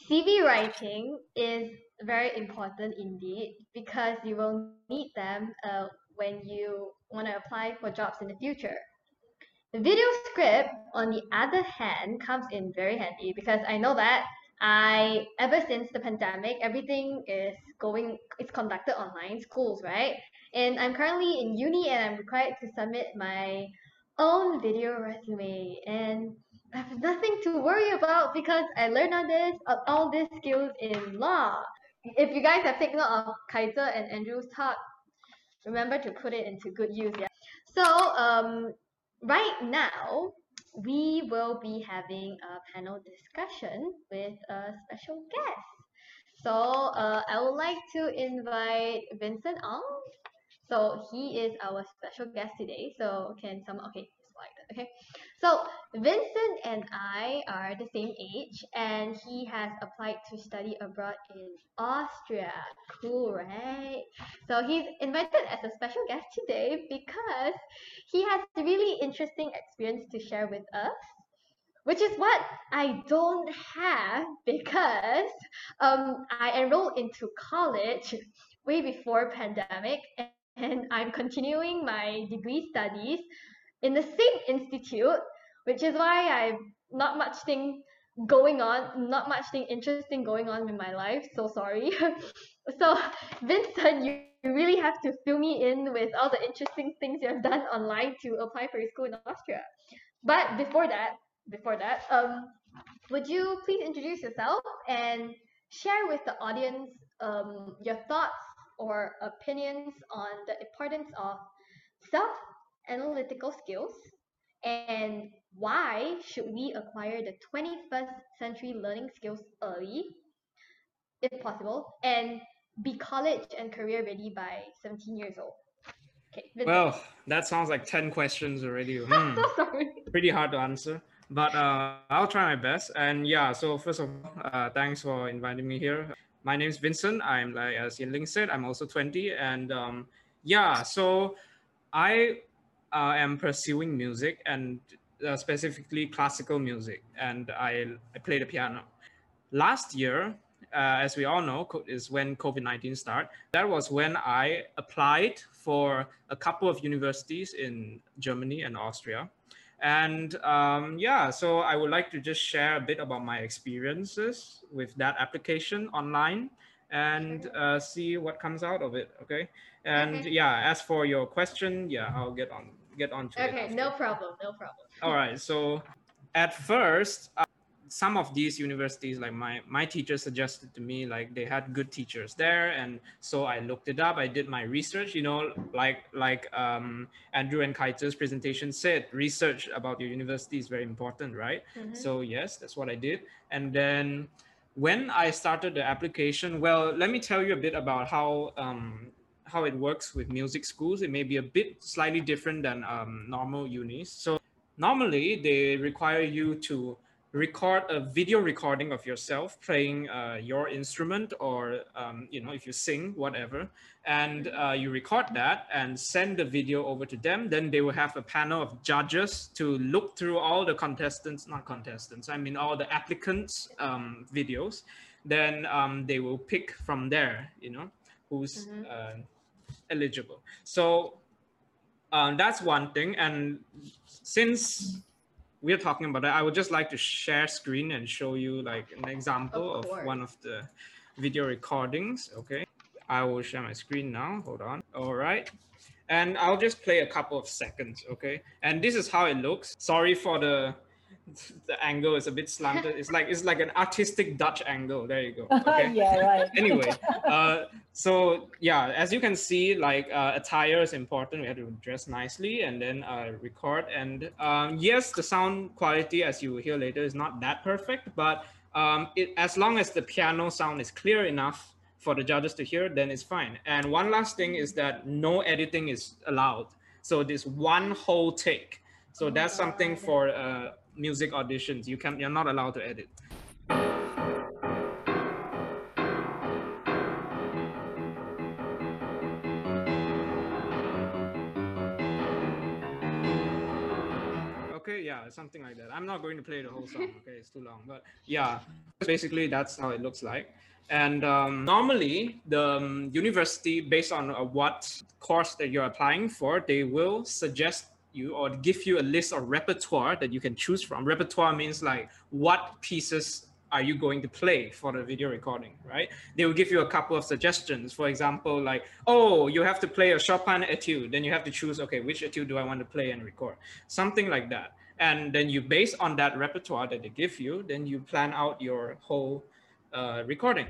CV writing is very important indeed because you will need them uh, when you want to apply for jobs in the future. Video script, on the other hand, comes in very handy because I know that I ever since the pandemic, everything is going it's conducted online, schools, right? And I'm currently in uni and I'm required to submit my own video resume. And I have nothing to worry about because I learned all this all these skills in LAW. If you guys have taken note of Khye Ze and Andrew's talk, remember to put it into good use. Yeah. So um, right now we will be having a panel discussion with a special guest. So uh, I would like to invite Vincent Ong so he is our special guest today. So can someone, okay, slide, okay. So Vincent and I are the same age and he has applied to study abroad in Austria. Cool, right? So he's invited as a special guest today because he has a really interesting experience to share with us which is what I don't have because um, I enrolled into college way before pandemic and I'm continuing my degree studies in the same institute, which is why I've not much thing going on, not much thing interesting going on in my life. So sorry. so Vincent, you, you really have to fill me in with all the interesting things you have done online to apply for a school in Austria. But before that, before that, um, would you please introduce yourself and share with the audience um, your thoughts or opinions on the importance of self-analytical skills and why should we acquire the 21st century learning skills early, if possible, and be college and career ready by 17 years old? Okay, well, that sounds like 10 questions already. Hmm. so sorry. Pretty hard to answer, but uh, I'll try my best. And yeah, so first of all, uh, thanks for inviting me here my name is Vincent. I'm like as Ling said, I'm also 20, and um, yeah, so I uh, am pursuing music, and uh, specifically classical music, and I, I play the piano. Last year, uh, as we all know, is when COVID 19 started. That was when I applied for a couple of universities in Germany and Austria. And um, yeah, so I would like to just share a bit about my experiences with that application online and uh, see what comes out of it. Okay. And Okay. yeah, as for your question, yeah, I'll get on get on to it. Okay, no problem, no problem. All right. So at first, uh, some of these universities, like my my teacher suggested to me, like they had good teachers there, and so I looked it up. I did my research. You know, like like um, Andrew and Khye Ze's presentation said, research about your university is very important, right? Mhm. So yes, that's what I did. And then when I started the application, well, let me tell you a bit about how um, how it works with music schools. It may be a bit slightly different than um, normal unis. So normally they require you to record a video recording of yourself playing uh, your instrument or um, you know if you sing whatever and uh, you record that and send the video over to them then they will have a panel of judges to look through all the contestants not contestants i mean all the applicants um, videos then um, they will pick from there you know who's Mhm. uh, eligible. So um, that's one thing. And since we're talking about that i would just like to share screen and show you like an example Of of, one of the video recordings okay? I will share my screen now. Hold on. All right. And i'll just play a couple of seconds okay? And this is how it looks. Sorry for the the angle is a bit slanted. It's like it's like an artistic dutch angle. There you go. Okay. yeah, right. anyway uh, so yeah as you can see like uh, attire is important. We have to dress nicely and then uh, record. And um, yes the sound quality as you will hear later is not that perfect. But um, it, as long as the piano sound is clear enough for the judges to hear then it's fine. And one last thing is that no editing is allowed. So this one whole take. So that's something for uh, music auditions you can you're not allowed to edit Okay, yeah, something like that. I'm not going to play the whole song. Okay, it's too long. But yeah, basically that's how it looks like. And um, normally, the um, university, based on uh, what course that you're applying for, they will suggest you or give you a list of repertoire that you can choose from. Repertoire means like what pieces are you going to play for the video recording, right? They will give you a couple of suggestions. For example, like, oh, you have to play a Chopin etude. Then you have to choose, okay, which etude do I want to play and record? Something like that. And then you, based on that repertoire that they give you, then you plan out your whole uh, recording.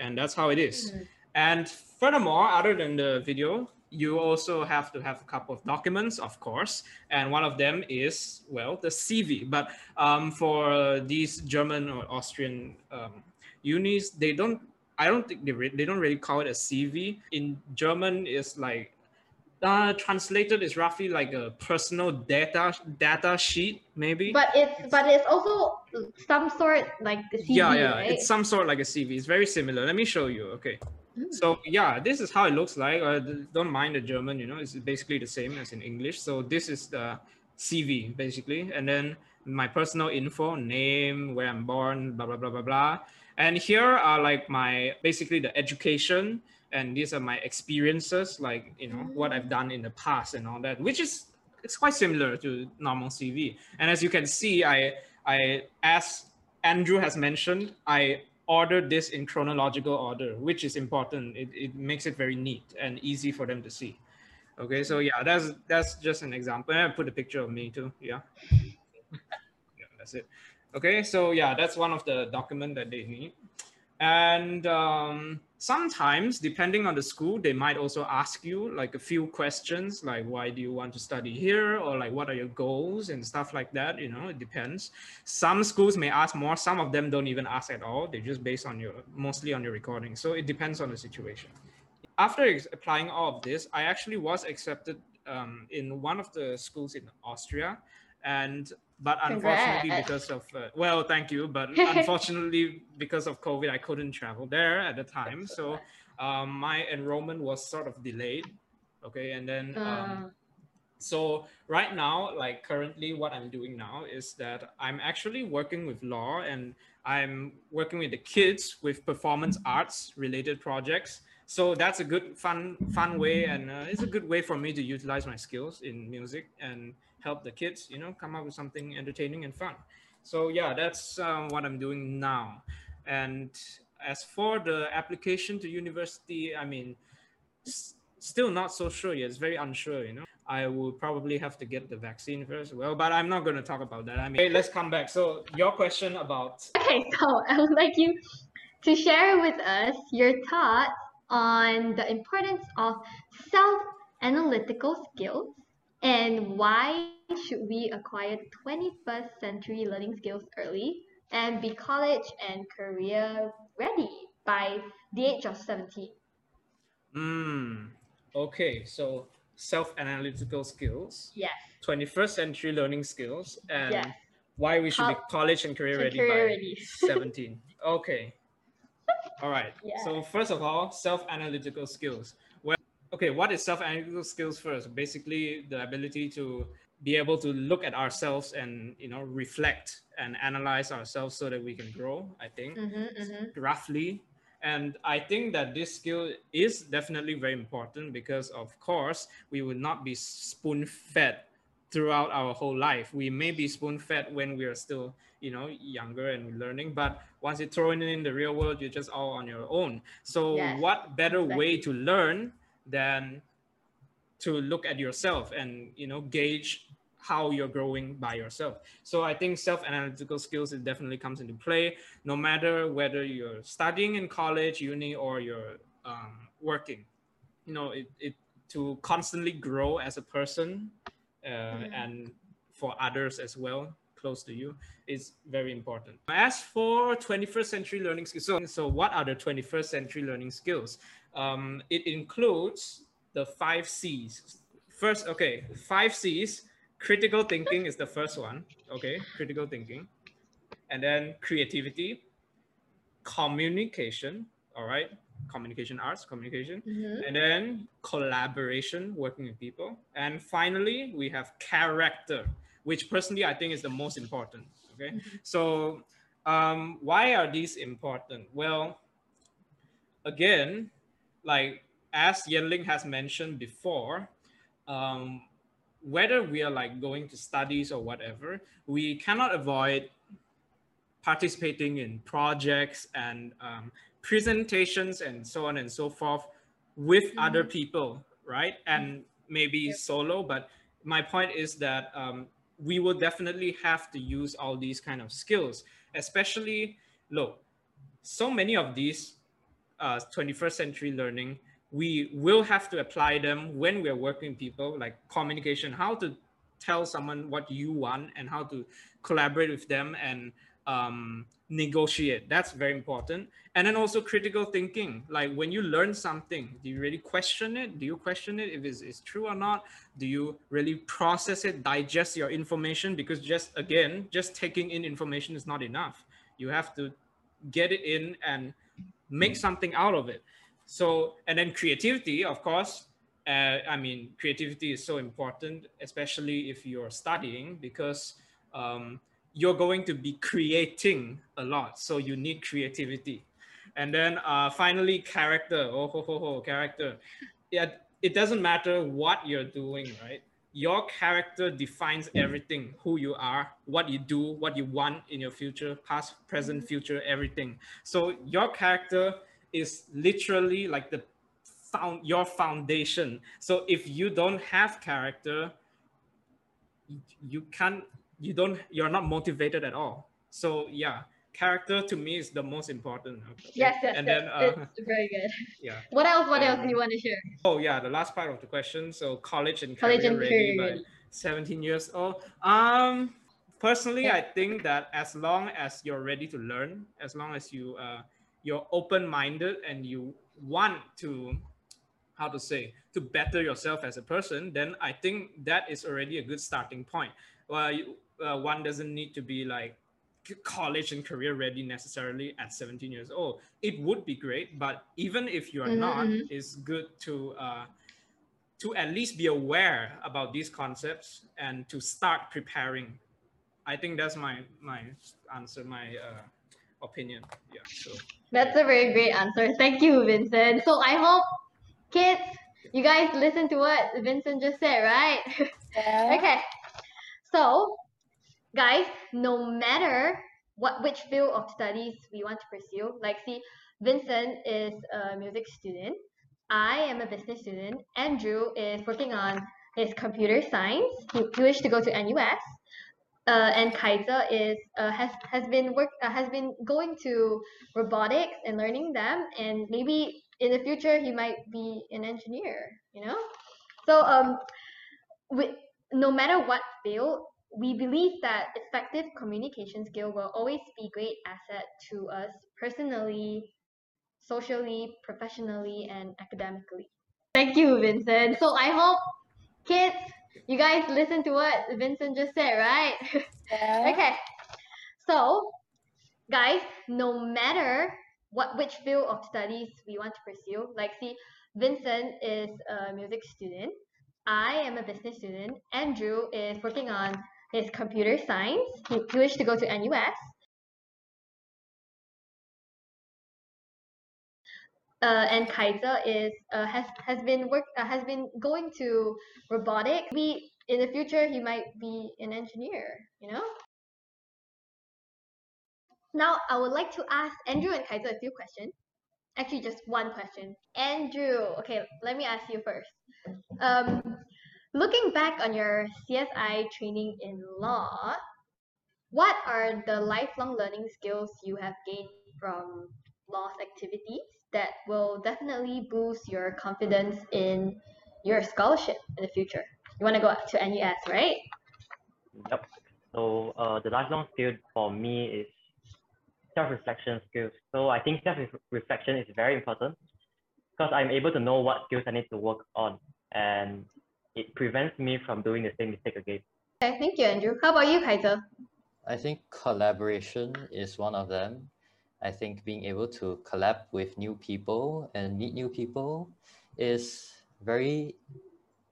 And that's how it is. And furthermore, other than the video, you also have to have a couple of documents, of course, and one of them is well the CV. But um, for these German or Austrian um, unis, they don't. I don't think they re- they don't really call it a CV. In German, it's like uh, translated is roughly like a personal data data sheet, maybe. But it's but it's also some sort like the CV, yeah, yeah, right? it's some sort like a CV. It's very similar. Let me show you. Okay. So yeah, this is how it looks like. Uh, don't mind the German, you know, it's basically the same as in English. So this is the CV basically, and then my personal info, name, where I'm born, blah blah blah blah blah. And here are like my basically the education, and these are my experiences, like you know what I've done in the past and all that, which is it's quite similar to normal CV. And as you can see, I I as Andrew has mentioned, I ordered this in chronological order, which is important. It, it makes it very neat and easy for them to see. Okay, so yeah, that's that's just an example. And I put a picture of me too. Yeah. yeah, that's it. Okay, so yeah, that's one of the document that they need. And um, sometimes, depending on the school, they might also ask you like a few questions, like why do you want to study here, or like what are your goals and stuff like that. You know, it depends. Some schools may ask more. Some of them don't even ask at all. They just based on your mostly on your recording. So it depends on the situation. After applying all of this, I actually was accepted um, in one of the schools in Austria, and but unfortunately Congrats. because of uh, well thank you but unfortunately because of covid i couldn't travel there at the time so um, my enrollment was sort of delayed okay and then um, Uh, So right now, like currently what I'm doing now is that I'm actually working with LAW and I'm working with the kids with performance arts related projects. So that's a good fun fun way and uh, it's a good way for me to utilize my skills in music and help the kids, you know, come up with something entertaining and fun. So yeah, that's um, what I'm doing now. And as for the application to university, I mean, still not so sure yet. It's very unsure, you know. I will probably have to get the vaccine first. Well, but I'm not going to talk about that. I mean, hey, let's come back. So your question about. Okay, so I would like you to share with us your thoughts on the importance of self-analytical skills and why should we acquire 21st century learning skills early and be college and career ready by the age of 17? Hmm. Okay, so self-analytical skills. Yes. 21st century learning skills and Yes. why we should be college and career and ready career by ready. 17. Okay. All right. Yeah. So first of all, self-analytical skills. Well, okay, what is self-analytical skills first? Basically, the ability to be able to look at ourselves and you know reflect and analyze ourselves so that we can grow. I think Mhm, mhm. roughly. And I think that this skill is definitely very important because, of course, we will not be spoon fed throughout our whole life. We may be spoon fed when we are still, you know, younger and learning, but once you throw it in the real world, you're just all on your own. So, Yes, what better way to learn than to look at yourself and you know gauge how you're growing by yourself. So i think self-analytical skills it definitely comes into play no matter whether you're studying in college uni or you're um, working. You know it, it to constantly grow as a person uh, and for others as well close to you is very important. As for 21st century learning skills so, so what are the 21st century learning skills? Um, it includes the five c's. First okay five c's critical thinking is the first one. Okay critical thinking. And then creativity communication all right? Communication arts communication. Mhm. and then collaboration working with people. And finally we have character which personally i think is the most important okay? So um, why are these important? Well again like as Yan Ling has mentioned before, um, whether we are like going to studies or whatever, we cannot avoid participating in projects and um, presentations and so on and so forth with other people, right? And maybe solo, but my point is that um, we will definitely have to use all these kind of skills, especially, look, so many of these uh, 21st century learning, we will have to apply them when we're working with people, like communication, how to tell someone what you want and how to collaborate with them and um, negotiate. That's very important. And then also critical thinking. Like when you learn something, do you really question it? Do you question it if it's, it's true or not? Do you really process it, digest your information? Because just again, just taking in information is not enough. You have to get it in and make something out of it. So, and then creativity, of course. Uh, I mean, creativity is so important, especially if you're studying, because um, you're going to be creating a lot. So you need creativity. And then uh, finally, character. Oh, ho, ho, ho, character. Yeah, it doesn't matter what you're doing, right? Your character defines everything who you are, what you do, what you want in your future, past, present, future, everything. So your character is literally like the found your foundation. So if you don't have character, you, can't you don't you're not motivated at all. So yeah, character to me is the most important. okay? Yes, yes, and yes. then uh, it's very good. yeah. What else? What else Um, do you want to share? Oh yeah, the last part of the question. So college and College career and ready career ready. 17 years old. Um, personally, Yeah. I think that as long as you're ready to learn, as long as you uh, you're open-minded and you want to, how to say, to better yourself as a person, then I think that is already a good starting point. Well, you, uh, one doesn't need to be like college and career ready necessarily at 17 years old. It would be great, but even if you're Mhm, not, mhm. it's good to uh, to at least be aware about these concepts and to start preparing. I think that's my my answer, my uh, opinion. Yeah. So That's a very great answer. Thank you, Vincent. So I hope kids, you guys listen to what Vincent just said, right? Yeah. okay. So, guys, no matter what which field of studies we want to pursue, like see, Vincent is a music student. I am a business student. Andrew is working on his computer science. He, he wished to go to NUS. Uh, and Khye Ze is uh, has has been work uh, has been going to robotics and learning them, and maybe in the future he might be an engineer. You know, so um, we, no matter what field, we believe that effective communication skill will always be great asset to us personally, socially, professionally, and academically. Thank you, Vincent. So I hope kids, you guys listen to what Vincent just said, right? Yeah. okay. So, guys, no matter what which field of studies we want to pursue, like see, Vincent is a music student. I am a business student. Andrew is working on his computer science. He, he wished to go to NUS. Uh, and Khye Ze is uh, has has been work uh, has been going to robotics. We in the future he might be an engineer. You know. Now I would like to ask Andrew and Khye Ze a few questions. Actually, just one question. Andrew, okay, let me ask you first. Um, looking back on your CSI training in LAW, what are the lifelong learning skills you have gained from LAW's activities that will definitely boost your confidence in your scholarship in the future? You want to go to NUS, right? Yep. So uh, the lifelong skill for me is self-reflection skills. So I think self-reflection is very important because I'm able to know what skills I need to work on and it prevents me from doing the same mistake again. Okay, thank you, Andrew. How about you, Khye Ze? I think collaboration is one of them. I think being able to collab with new people and meet new people is very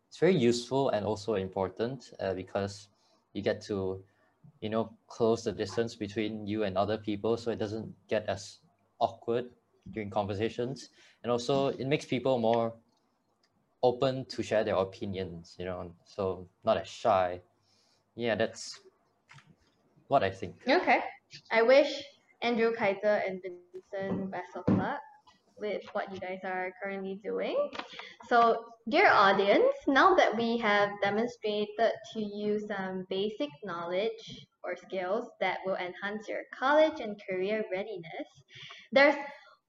it's very useful and also important uh, because you get to you know close the distance between you and other people so it doesn't get as awkward during conversations. And also it makes people more open to share their opinions you know so not as shy. Yeah that's what i think. Okay. I wish Andrew Khye Ze and Vincent best of luck with what you guys are currently doing. So, dear audience, now that we have demonstrated to you some basic knowledge or skills that will enhance your college and career readiness, there's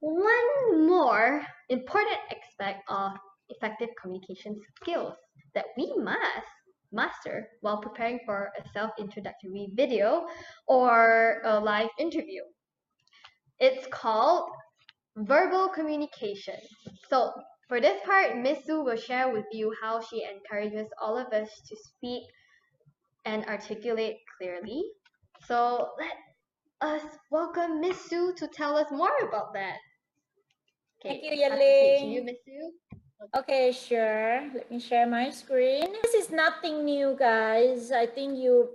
one more important aspect of effective communication skills that we must master while preparing for a self-introductory video or a live interview. It's called verbal communication. So for this part, Miss Sue will share with you how she encourages all of us to speak and articulate clearly. So let us welcome Miss Sue to tell us more about that. Thank you, Yan Ling. you, Miss Sue. Okay, sure. Let me share my screen. This is nothing new, guys. I think you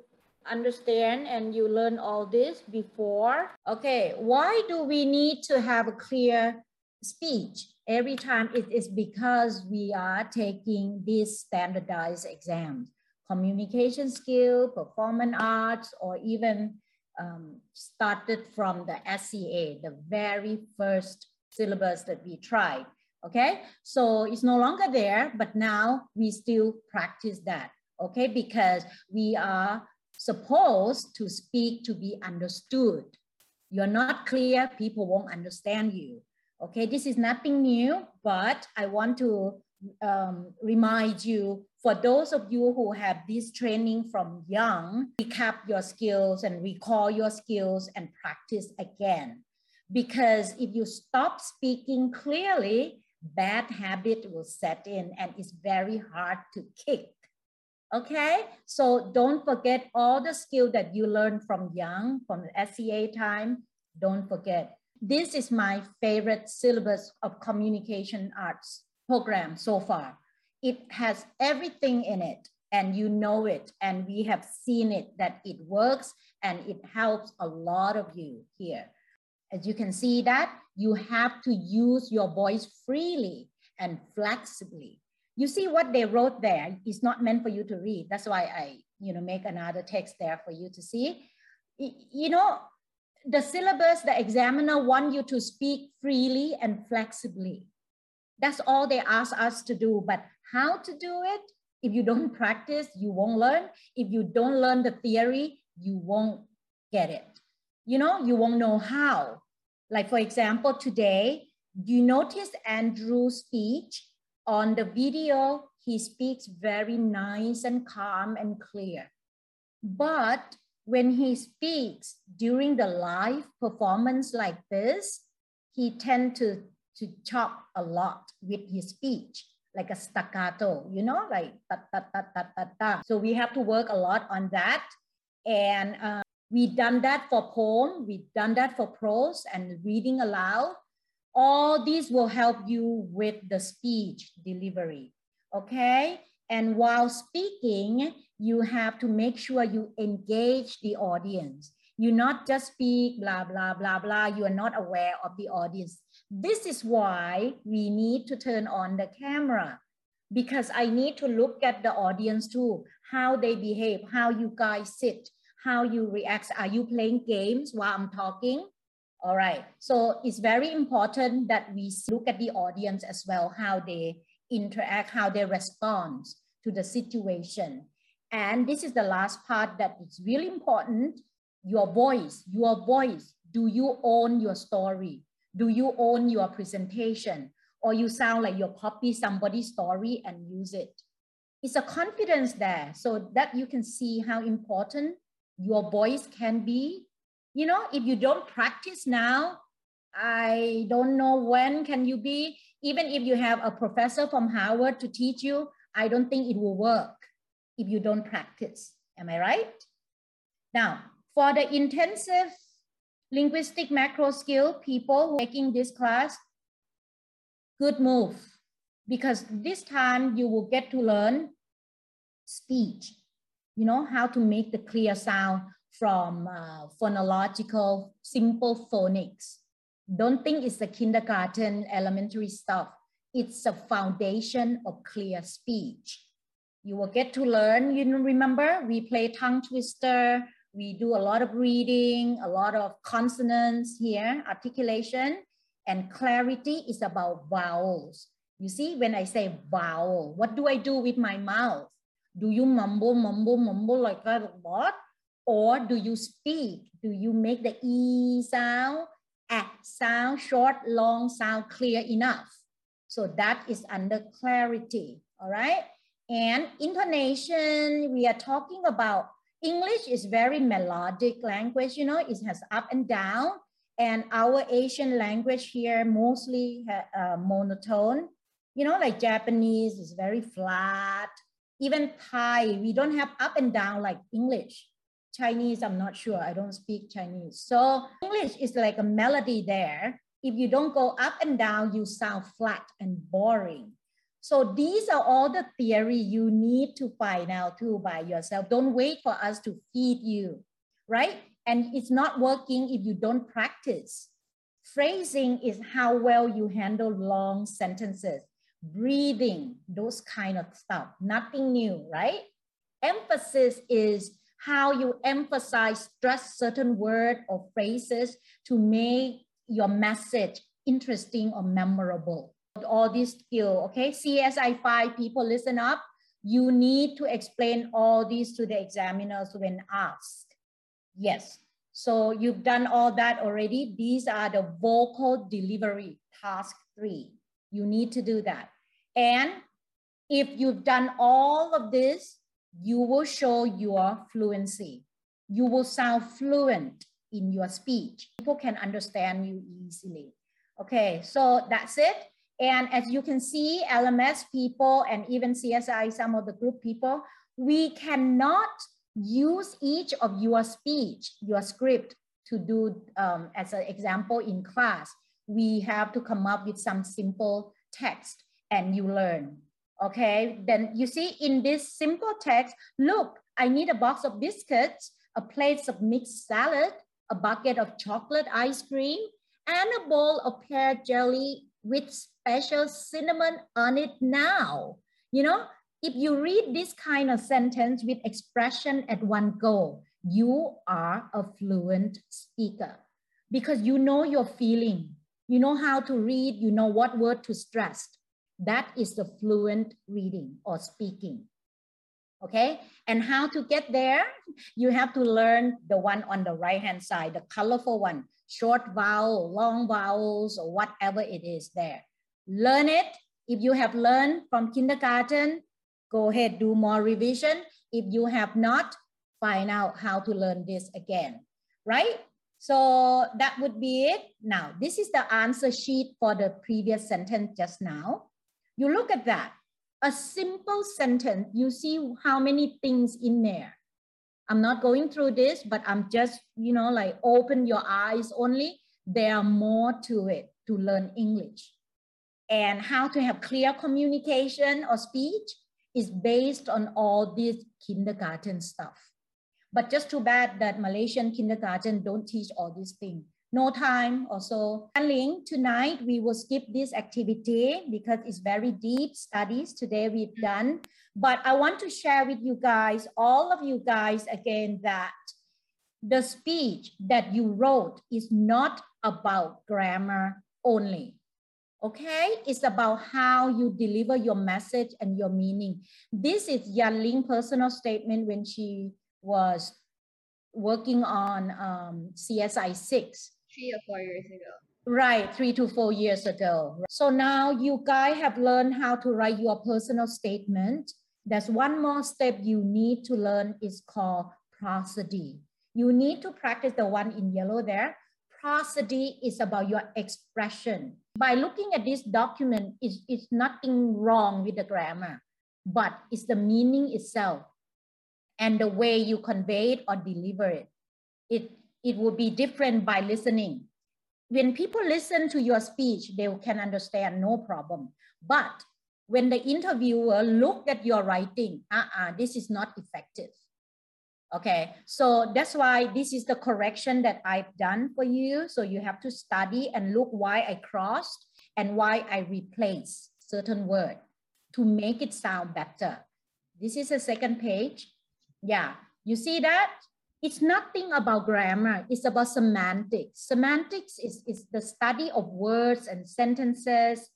understand and you learn all this before. Okay, why do we need to have a clear speech every time? It is because we are taking these standardized exams, communication skill, performance arts, or even um, started from the SCA, the very first syllabus that we tried. Okay, so it's no longer there, but now we still practice that. Okay, because we are supposed to speak to be understood. You're not clear, people won't understand you. Okay, this is nothing new, but I want to um, remind you for those of you who have this training from young, recap your skills and recall your skills and practice again. Because if you stop speaking clearly, bad habit will set in and it's very hard to kick. Okay, so don't forget all the skill that you learned from young, from the SCA time. Don't forget. This is my favorite syllabus of communication arts program so far. It has everything in it and you know it and we have seen it that it works and it helps a lot of you here. As you can see that you have to use your voice freely and flexibly. You see what they wrote there is not meant for you to read. That's why I, you know, make another text there for you to see. You know, the syllabus, the examiner want you to speak freely and flexibly. That's all they ask us to do. But how to do it? If you don't practice, you won't learn. If you don't learn the theory, you won't get it. You know, you won't know how. Like for example, today, you notice Andrew's speech on the video, he speaks very nice and calm and clear. But when he speaks during the live performance like this, he tend to, to talk a lot with his speech, like a staccato, you know, like ta ta ta ta ta ta. So we have to work a lot on that. And uh, we've done that for poem, we've done that for prose and reading aloud. All these will help you with the speech delivery, okay? And while speaking, you have to make sure you engage the audience. You not just speak blah, blah, blah, blah. You are not aware of the audience. This is why we need to turn on the camera because I need to look at the audience too, how they behave, how you guys sit, how you react. Are you playing games while I'm talking? All right. So it's very important that we look at the audience as well, how they interact, how they respond to the situation. And this is the last part that is really important. Your voice, your voice. Do you own your story? Do you own your presentation? Or you sound like you copy somebody's story and use it? It's a confidence there so that you can see how important your voice can be. You know, if you don't practice now, I don't know when can you be, even if you have a professor from Harvard to teach you, I don't think it will work if you don't practice. Am I right? Now, for the intensive linguistic macro skill people taking this class, good move. Because this time you will get to learn speech, you know, how to make the clear sound from uh, phonological, simple phonics. Don't think it's the kindergarten elementary stuff. It's a foundation of clear speech. You will get to learn, you remember, we play tongue twister, we do a lot of reading, a lot of consonants here, articulation, and clarity is about vowels. You see, when I say vowel, what do I do with my mouth? Do you mumble, mumble, mumble like that a lot? Or do you speak? Do you make the E sound, A sound, short, long sound clear enough? So that is under clarity, all right? And intonation, we are talking about English is very melodic language, you know, it has up and down. And our Asian language here mostly uh, monotone, you know, like Japanese is very flat. Even Thai, we don't have up and down like English. Chinese, I'm not sure. I don't speak Chinese. So English is like a melody there. If you don't go up and down, you sound flat and boring. So these are all the theory you need to find out too by yourself. Don't wait for us to feed you, right? And it's not working if you don't practice. Phrasing is how well you handle long sentences, breathing, those kind of stuff, nothing new, right? Emphasis is how you emphasize, stress certain word or phrases to make your message interesting or memorable all these skill, okay? CSI 5 people listen up. You need to explain all these to the examiners when asked. Yes, so you've done all that already. These are the vocal delivery, task three. You need to do that. And if you've done all of this, you will show your fluency. You will sound fluent in your speech. People can understand you easily. Okay, so that's it. And as you can see, LMS people and even CSI, some of the group people, we cannot use each of your speech, your script to do um, as an example in class. We have to come up with some simple text and you learn. Okay, then you see in this simple text, look, I need a box of biscuits, a plate of mixed salad, a bucket of chocolate ice cream, and a bowl of pear jelly with special cinnamon on it now. You know, if you read this kind of sentence with expression at one go, you are a fluent speaker because you know your feeling, you know how to read, you know what word to stress. That is the fluent reading or speaking. Okay, and how to get there? You have to learn the one on the right hand side, the colorful one, short vowel, long vowels, or whatever it is there. Learn it. If you have learned from kindergarten, go ahead, do more revision. If you have not, find out how to learn this again, right? So that would be it. Now, this is the answer sheet for the previous sentence just now. You look at that. A simple sentence, you see how many things in there. I'm not going through this, but I'm just, you know, like open your eyes only. There are more to it to learn English. And how to have clear communication or speech is based on all this kindergarten stuff. But just too bad that Malaysian kindergarten don't teach all these things. No time also. Ling, tonight we will skip this activity because it's very deep studies today we've done. But I want to share with you guys, all of you guys again, that the speech that you wrote is not about grammar only okay? It's about how you deliver your message and your meaning. This is Yan Ling personal statement when she was working on um, CSI 6. Three or four years ago. Right, three to four years ago. So now you guys have learned how to write your personal statement. There's one more step you need to learn is called prosody. You need to practice the one in yellow there. Prosody is about your expression by looking at this document, it's, it's nothing wrong with the grammar, but it's the meaning itself and the way you convey it or deliver it. It, it will be different by listening. When people listen to your speech, they can understand no problem. But when the interviewer look at your writing, uh-uh, this is not effective. Okay, so that's why this is the correction that I've done for you. So you have to study and look why I crossed and why I replaced certain word to make it sound better. This is the second page. Yeah, you see that? It's nothing about grammar, it's about semantics. Semantics is, is the study of words and sentences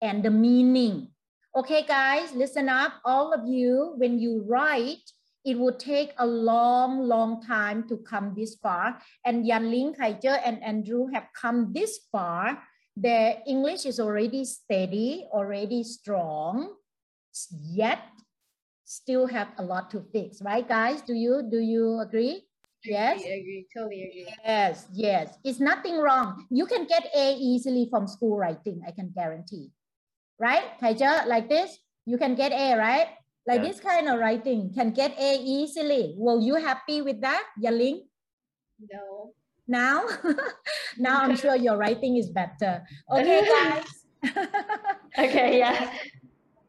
and the meaning. Okay, guys, listen up. All of you, when you write, it would take a long, long time to come this far. And Yan Ling, Khye Ze, and Andrew have come this far. Their English is already steady, already strong, yet still have a lot to fix, right, guys? Do you do you agree? Yes. I agree. Totally agree. Yes, yes. It's nothing wrong. You can get A easily from school writing, I can guarantee. Right, Khye Ze, like this, you can get A, right? Like yeah. this kind of writing can get A easily. Will you happy with that, Yan Ling? No. Now? now I'm sure your writing is better. Okay, guys. okay, yeah.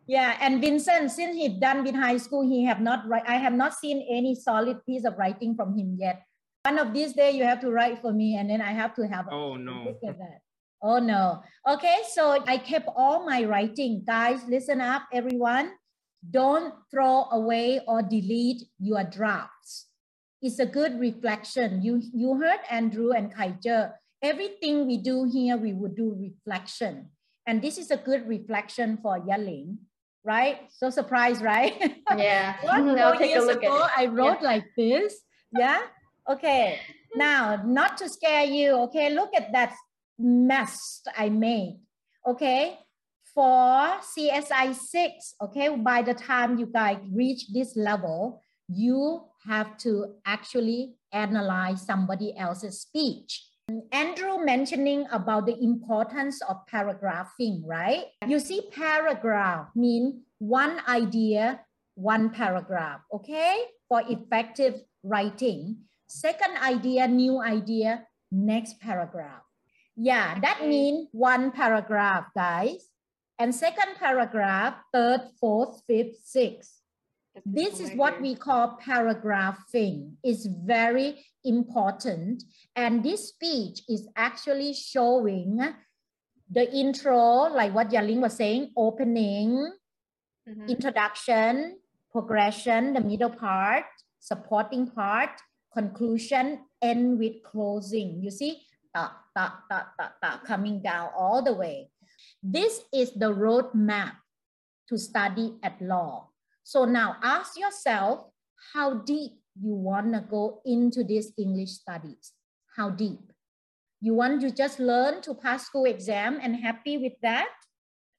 Yeah, and Vincent, since he's done with high school, he have not I have not seen any solid piece of writing from him yet. One of these days you have to write for me and then I have to have oh no look at that. Oh no. Okay, so I kept all my writing. Guys, listen up, everyone. Don't throw away or delete your drafts. It's a good reflection. You, you heard Andrew and Khye Ze. Everything we do here, we would do reflection. And this is a good reflection for Yan Ling, right? So surprised, right? Yeah. I'll take a look ago, at it. I wrote yeah. like this. Yeah. Okay. Now, not to scare you, okay, look at that mess I made. Okay for CSI 6, okay, by the time you guys reach this level, you have to actually analyze somebody else's speech. Andrew mentioning about the importance of paragraphing, right? You see paragraph mean one idea, one paragraph, okay? For effective writing. Second idea, new idea, next paragraph. Yeah, that means one paragraph, guys And second paragraph, third, fourth, fifth, sixth. This is what we call paragraphing. It's very important. And this speech is actually showing the intro, like what Yan Ling was saying, opening, Mhm. introduction, progression, the middle part, supporting part, conclusion, end with closing. You see, ta, ta, ta, ta, ta, coming down all the way. This is the roadmap to study at LAW. So now ask yourself how deep you want to go into this English studies. How deep? You want to just learn to pass school exam and happy with that?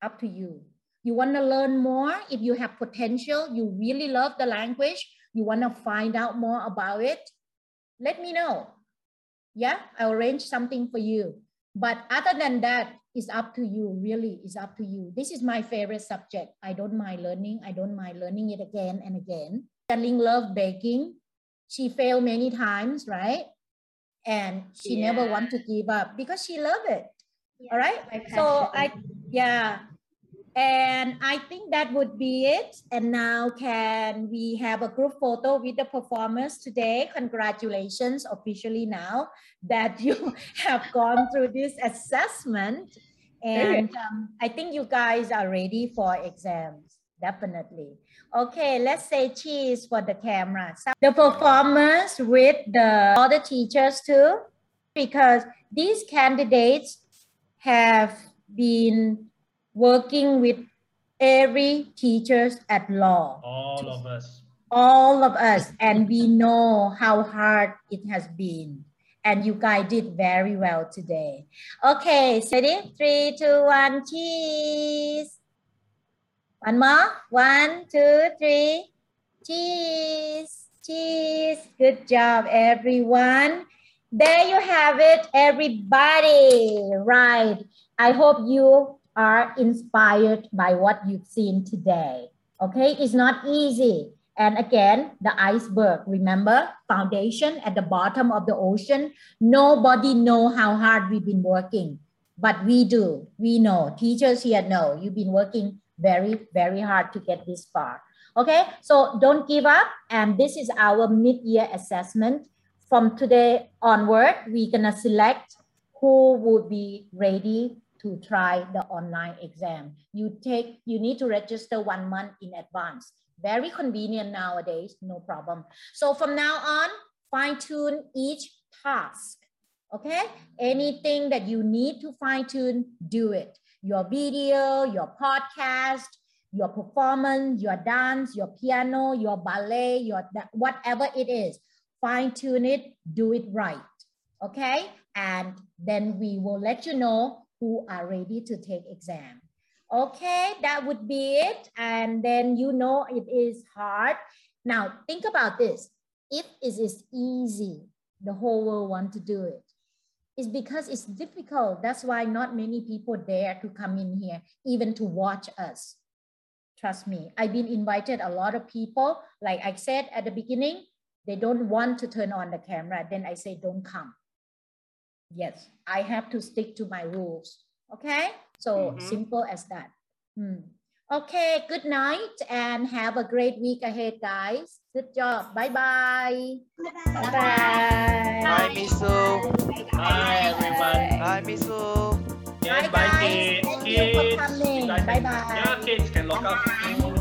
Up to you. You want to learn more if you have potential, you really love the language, you want to find out more about it, let me know. Yeah, I'll arrange something for you. But other than that, it's up to you, really, it's up to you. This is my favorite subject. I don't mind learning. I don't mind learning it again and again. Ling loved baking. She failed many times, right? And she never want to give up because she loved it. All right. So I, yeah. And I think that would be it. And now can we have a group photo with the performers today? Congratulations officially now that you have gone through this assessment. And um, I think you guys are ready for exams, definitely. Okay, let's say cheese for the camera. So the performers with the other teachers too, because these candidates have been working with every teachers at LAW. All of us. all of us. And we know how hard it has been. And you guys did very well today. Okay ready? Three two one cheese. One more. One two three. Cheese cheese. Good job everyone. There you have it everybody. Right. I hope you are inspired by what you've seen today okay it's not easy and again, the iceberg, remember, foundation at the bottom of the ocean. Nobody know how hard we've been working, but we do. We know. Teachers here know you've been working very, very hard to get this far. Okay, so don't give up. And this is our mid-year assessment. From today onward, we're gonna select who would be ready to try the online exam. You take, you need to register one month in advance. Very convenient nowadays, no problem. So from now on, fine tune each task. Okay, anything that you need to fine tune, do it. Your video, your podcast, your performance, your dance, your piano, your ballet, your whatever it is, fine tune it, do it right. Okay, and then we will let you know who are ready to take exam. Okay, that would be it. And then you know it is hard. Now think about this. If it is easy, the whole world want to do it. It's because it's difficult. That's why not many people dare to come in here, even to watch us. Trust me, I've been invited a lot of people. Like I said at the beginning, they don't want to turn on the camera. Then I say, don't come. Yes, I have to stick to my rules. Okay, so simple as that. Hmm. Okay, good night and have a great week ahead, guys. Good job. Bye bye. Bye bye. Bye, Misu. Hi, everyone. Bye, Misu. Yeah, Bye, bye, kids. Thank you for Kids. coming. Bye bye. Yeah, kids can lock up.